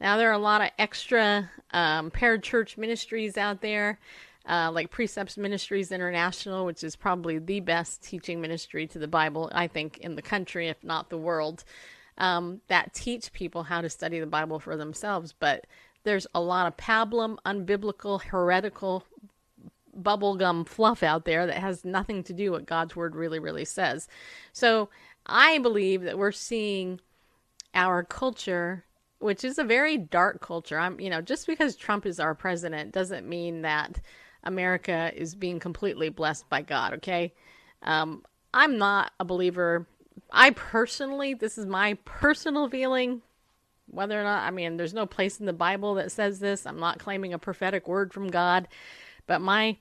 Now there are a lot of extra um, parachurch ministries out there uh, like Precepts Ministries International, which is probably the best teaching ministry to the Bible, I think, in the country, if not the world, um, that teach people how to study the Bible for themselves. But there's a lot of pablum, unbiblical, heretical bubblegum fluff out there that has nothing to do with what God's word really, really says. So I believe that we're seeing our culture which is a very dark culture. I'm, you know, just because Trump is our president doesn't mean that America is being completely blessed by God, okay? Um, I'm not a believer. I personally, this is my personal feeling, whether or not, I mean, there's no place in the Bible that says this. I'm not claiming a prophetic word from God, but my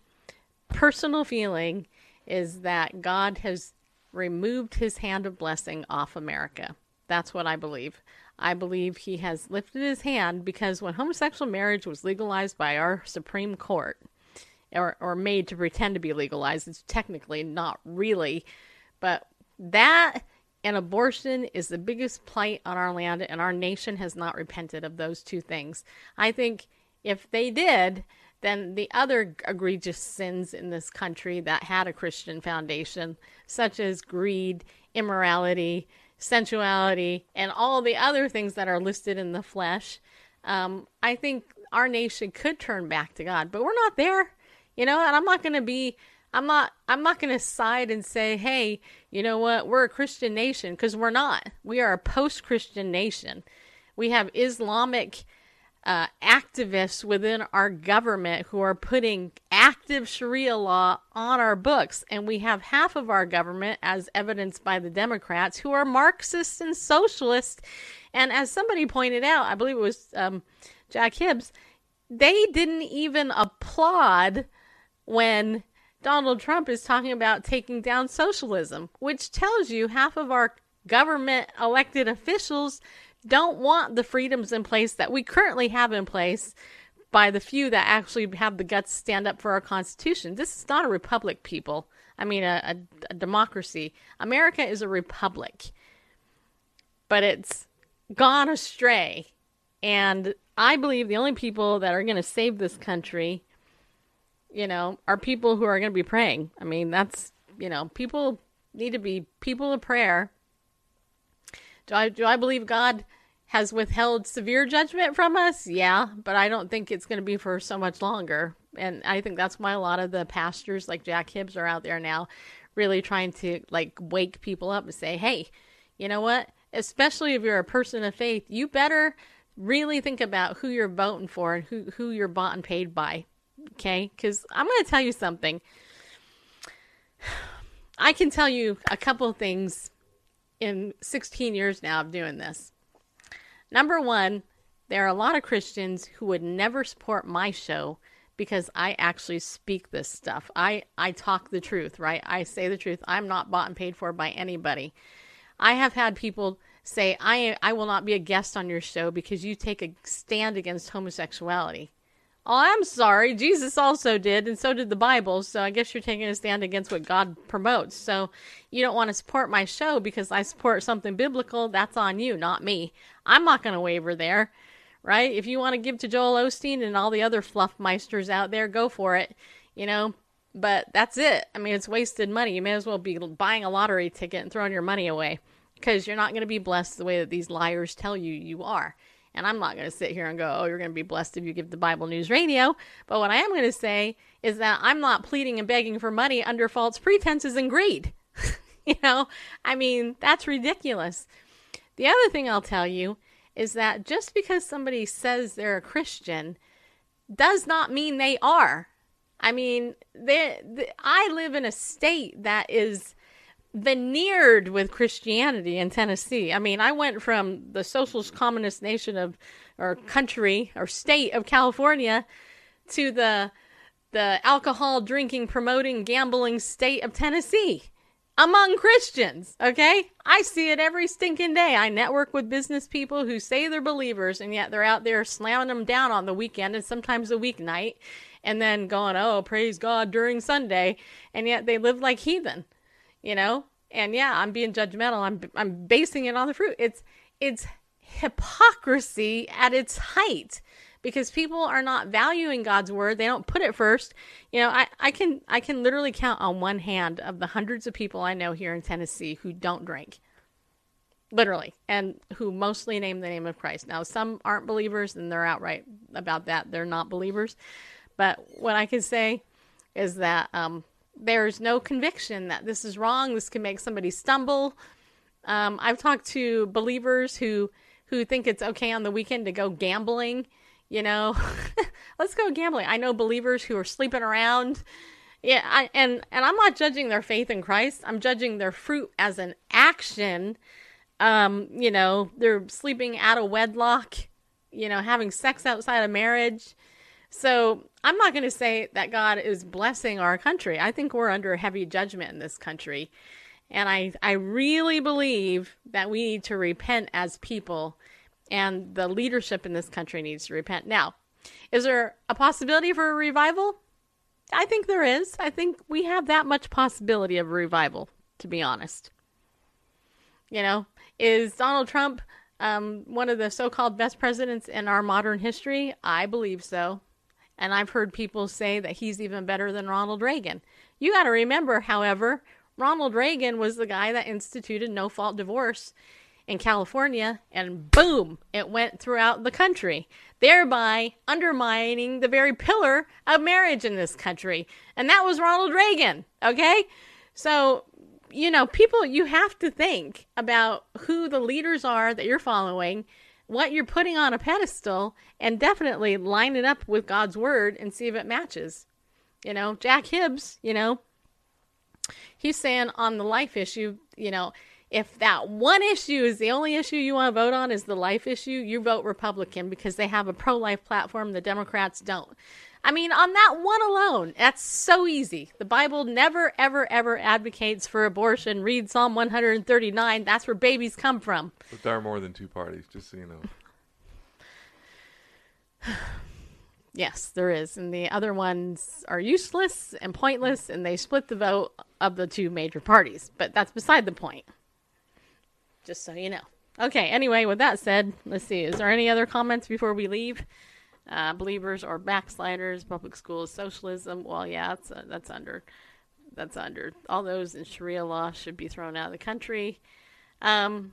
personal feeling is that God has removed his hand of blessing off America. That's what I believe. I believe he has lifted his hand because when homosexual marriage was legalized by our Supreme Court, or, or made to pretend to be legalized, it's technically not really, but that and abortion is the biggest plight on our land, and our nation has not repented of those two things. I think if they did, then the other egregious sins in this country that had a Christian foundation, such as greed, immorality, sensuality, and all the other things that are listed in the flesh, um, I think our nation could turn back to God. But we're not there, you know. And I'm not going to be, I'm not, I'm not going to side and say, hey, you know what, we're a Christian nation because we're not. We are a post-Christian nation. We have Islamic uh, activists within our government who are putting active Sharia law on our books. And we have half of our government, as evidenced by the Democrats, who are Marxists and socialists. And as somebody pointed out, I believe it was um, Jack Hibbs, they didn't even applaud when Donald Trump is talking about taking down socialism, which tells you half of our government elected officials don't want the freedoms in place that we currently have in place by the few that actually have the guts to stand up for our Constitution. This is not a republic, people. I mean, a, a, a democracy. America is a republic, but it's gone astray. And I believe the only people that are going to save this country, you know, are people who are going to be praying. I mean, that's, you know, people need to be people of prayer. Do I do I believe God has withheld severe judgment from us? Yeah, but I don't think it's going to be for so much longer. And I think that's why a lot of the pastors like Jack Hibbs are out there now really trying to like wake people up and say, "Hey, you know what? Especially if you're a person of faith, you better really think about who you're voting for and who who you're bought and paid by." Okay? Cuz I'm going to tell you something. I can tell you a couple things in 16 years now of doing this. Number one, there are a lot of Christians who would never support my show because I actually speak this stuff. I, I talk the truth, right? I say the truth. I'm not bought and paid for by anybody. I have had people say, I, I will not be a guest on your show because you take a stand against homosexuality. Oh, I'm sorry. Jesus also did, and so did the Bible. So I guess you're taking a stand against what God promotes. So you don't want to support my show because I support something biblical. That's on you, not me. I'm not going to waver there, right? If you want to give to Joel Osteen and all the other fluff meisters out there, go for it, you know. But that's it. I mean, it's wasted money. You may as well be buying a lottery ticket and throwing your money away because you're not going to be blessed the way that these liars tell you you are. And I'm not going to sit here and go, oh, you're going to be blessed if you give the Bible News Radio. But what I am going to say is that I'm not pleading and begging for money under false pretenses and greed. you know, I mean, that's ridiculous. The other thing I'll tell you is that just because somebody says they're a Christian does not mean they are. I mean, they, they, I live in a state that is veneered with Christianity in Tennessee. I mean, I went from the socialist communist nation of or country or state of California to the the alcohol drinking, promoting, gambling state of Tennessee among Christians, okay? I see it every stinking day. I network with business people who say they're believers and yet they're out there slamming them down on the weekend and sometimes a weeknight and then going, "Oh, praise God" during Sunday, and yet they live like heathen you know? And yeah i'm being judgmental. I'm i'm basing it on the fruit. It's it's hypocrisy at its height because people are not valuing god's word. They don't put it first. You know i i can i can literally count on one hand of the hundreds of people i know here in tennessee who don't drink. Literally. And who mostly name the name of christ. Now some aren't believers and they're outright about that. They're not believers. But what i can say is that um, there's no conviction that this is wrong. This can make somebody stumble. Um, I've talked to believers who who think it's okay on the weekend to go gambling. You know, let's go gambling. I know believers who are sleeping around. Yeah, I, and and I'm not judging their faith in Christ. I'm judging their fruit as an action. Um, you know, they're sleeping out of wedlock. You know, having sex outside of marriage. So I'm not going to say that God is blessing our country. I think we're under heavy judgment in this country. And I, I really believe that we need to repent as people, and the leadership in this country needs to repent. Now, is there a possibility for a revival? I think there is. I think we have that much possibility of revival, to be honest. You know, is Donald Trump um, one of the so called best presidents in our modern history? I believe so. And I've heard people say that he's even better than Ronald Reagan. You got to remember, however, Ronald Reagan was the guy that instituted no fault divorce in California, and boom, it went throughout the country, thereby undermining the very pillar of marriage in this country. And that was Ronald Reagan, okay? So, you know, people, you have to think about who the leaders are that you're following what you're putting on a pedestal and definitely line it up with God's word and see if it matches. You know, Jack Hibbs, you know, he's saying on the life issue, you know, if that one issue is the only issue you want to vote on is the life issue, you vote Republican because they have a pro life platform the Democrats don't. I mean, on that one alone, that's so easy. The Bible never, ever, ever advocates for abortion. Read Psalm 139. That's where babies come from. But there are more than two parties, just so you know. Yes, there is. And the other ones are useless and pointless, and they split the vote of the two major parties. But that's beside the point. Just so you know. Okay, anyway, with that said, let's see. Is there any other comments before we leave? Uh, believers or backsliders, public schools, socialism. Well, yeah, that's, uh, that's under. That's under. All those in Sharia law should be thrown out of the country. Um,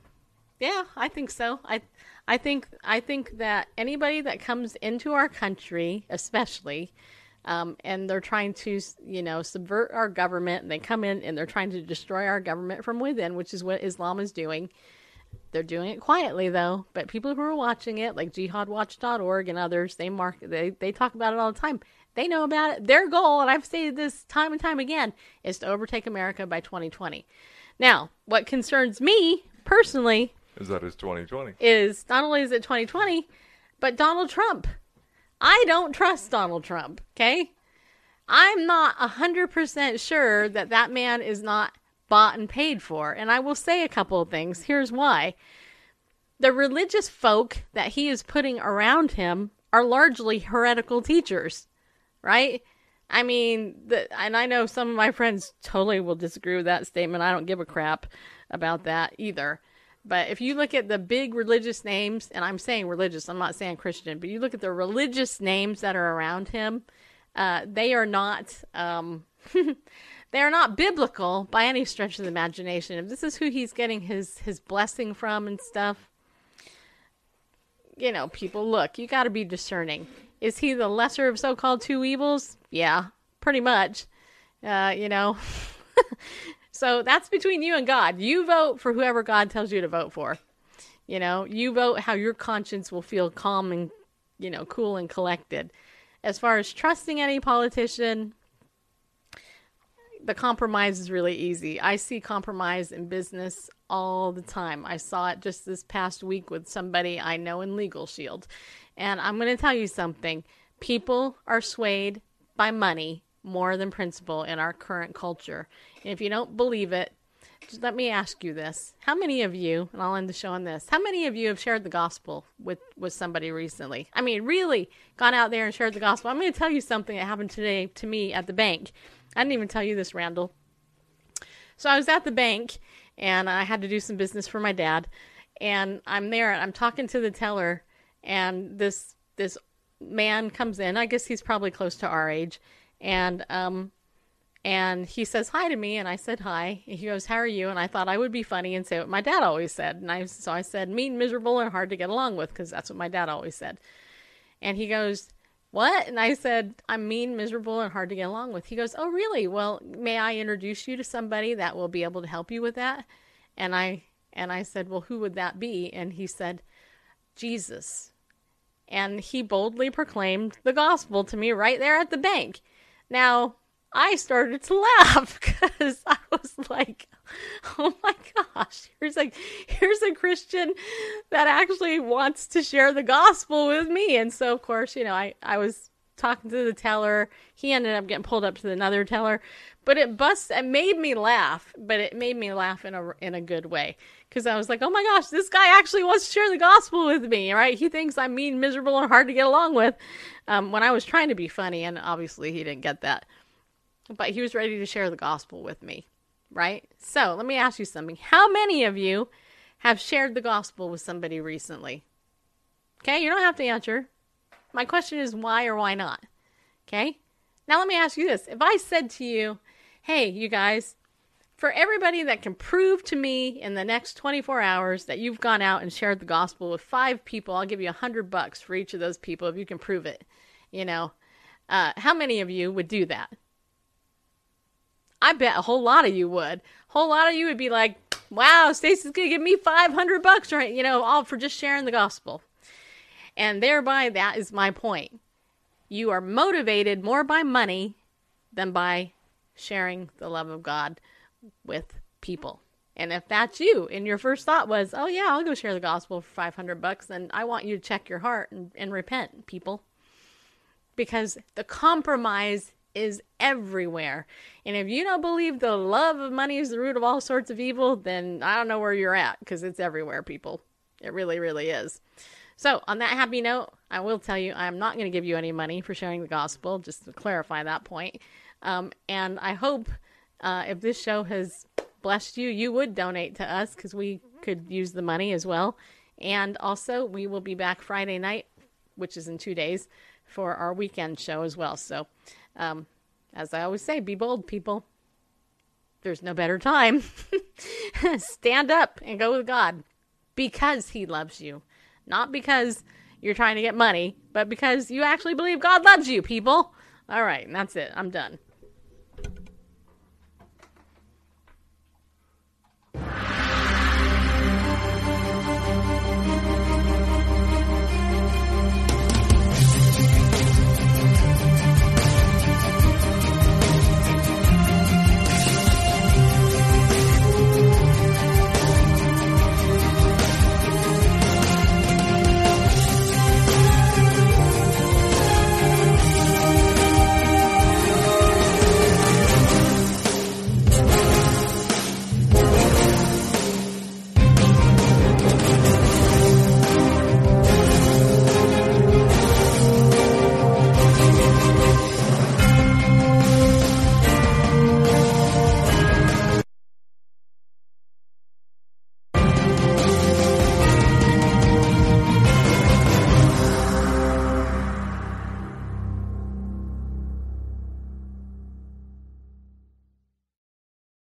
yeah, I think so. I I think I think that anybody that comes into our country, especially, um, and they're trying to you know subvert our government, and they come in and they're trying to destroy our government from within, which is what Islam is doing. They're doing it quietly though, but people who are watching it, like JihadWatch.org and others, they mark they they talk about it all the time. They know about it. Their goal, and I've stated this time and time again, is to overtake America by 2020. Now, what concerns me personally Is that is 2020? is not only is it 2020, but Donald Trump. I don't trust Donald Trump, okay? I'm not 100% sure that that man is not bought and paid for. And I will say a couple of things. Here's why. The religious folk that he is putting around him are largely heretical teachers, right? I mean, the, and I know some of my friends totally will disagree with that statement. I don't give a crap about that either. But if you look at the big religious names, and I'm saying religious, I'm not saying Christian, but you look at the religious names that are around him, uh, they are not um, they are not biblical by any stretch of the imagination. If this is who he's getting his his blessing from and stuff, you know, people look. You got to be discerning. Is he the lesser of so-called two evils? Yeah, pretty much. Uh, you know. So that's between you and God. You vote for whoever God tells you to vote for. You know, you vote how your conscience will feel calm and, you know, cool and collected. As far as trusting any politician, the compromise is really easy. I see compromise in business all the time. I saw it just this past week with somebody I know in Legal Shield. And I'm going to tell you something people are swayed by money more than principle in our current culture. And if you don't believe it, just let me ask you this. How many of you, and I'll end the show on this, how many of you have shared the gospel with, with somebody recently? I mean, really gone out there and shared the gospel. I'm going to tell you something that happened today to me at the bank. I didn't even tell you this, Randall. So I was at the bank and I had to do some business for my dad. And I'm there and I'm talking to the teller and this this man comes in. I guess he's probably close to our age and um and he says hi to me and I said hi. He goes, "How are you?" And I thought I would be funny and say what my dad always said. And I so I said mean, miserable and hard to get along with because that's what my dad always said. And he goes, "What?" And I said, "I'm mean, miserable and hard to get along with." He goes, "Oh, really? Well, may I introduce you to somebody that will be able to help you with that?" And I and I said, "Well, who would that be?" And he said, "Jesus." And he boldly proclaimed the gospel to me right there at the bank. Now, I started to laugh because I was like, oh my gosh, here's like here's a Christian that actually wants to share the gospel with me. And so of course, you know, I, I was talking to the teller. He ended up getting pulled up to another teller. But it bust it made me laugh, but it made me laugh in a in a good way. Because I was like, oh my gosh, this guy actually wants to share the gospel with me, right? He thinks I'm mean, miserable, and hard to get along with. Um, when I was trying to be funny, and obviously he didn't get that. But he was ready to share the gospel with me, right? So let me ask you something. How many of you have shared the gospel with somebody recently? Okay, you don't have to answer. My question is why or why not? Okay? Now let me ask you this. If I said to you, hey, you guys, for everybody that can prove to me in the next 24 hours that you've gone out and shared the gospel with five people, I'll give you a hundred bucks for each of those people if you can prove it. You know, uh, how many of you would do that? I bet a whole lot of you would. A whole lot of you would be like, "Wow, Stacy's gonna give me 500 bucks, right? You know, all for just sharing the gospel." And thereby, that is my point. You are motivated more by money than by sharing the love of God with people. And if that's you, and your first thought was, "Oh yeah, I'll go share the gospel for 500 bucks," then I want you to check your heart and, and repent, people. Because the compromise is everywhere. And if you don't believe the love of money is the root of all sorts of evil, then I don't know where you're at because it's everywhere, people. It really, really is. So, on that happy note, I will tell you I'm not going to give you any money for sharing the gospel, just to clarify that point. Um, and I hope uh, if this show has blessed you, you would donate to us because we could use the money as well. And also, we will be back Friday night, which is in two days, for our weekend show as well. So, um, as I always say, be bold, people. There's no better time. Stand up and go with God because He loves you. Not because you're trying to get money, but because you actually believe God loves you, people. All right, that's it. I'm done.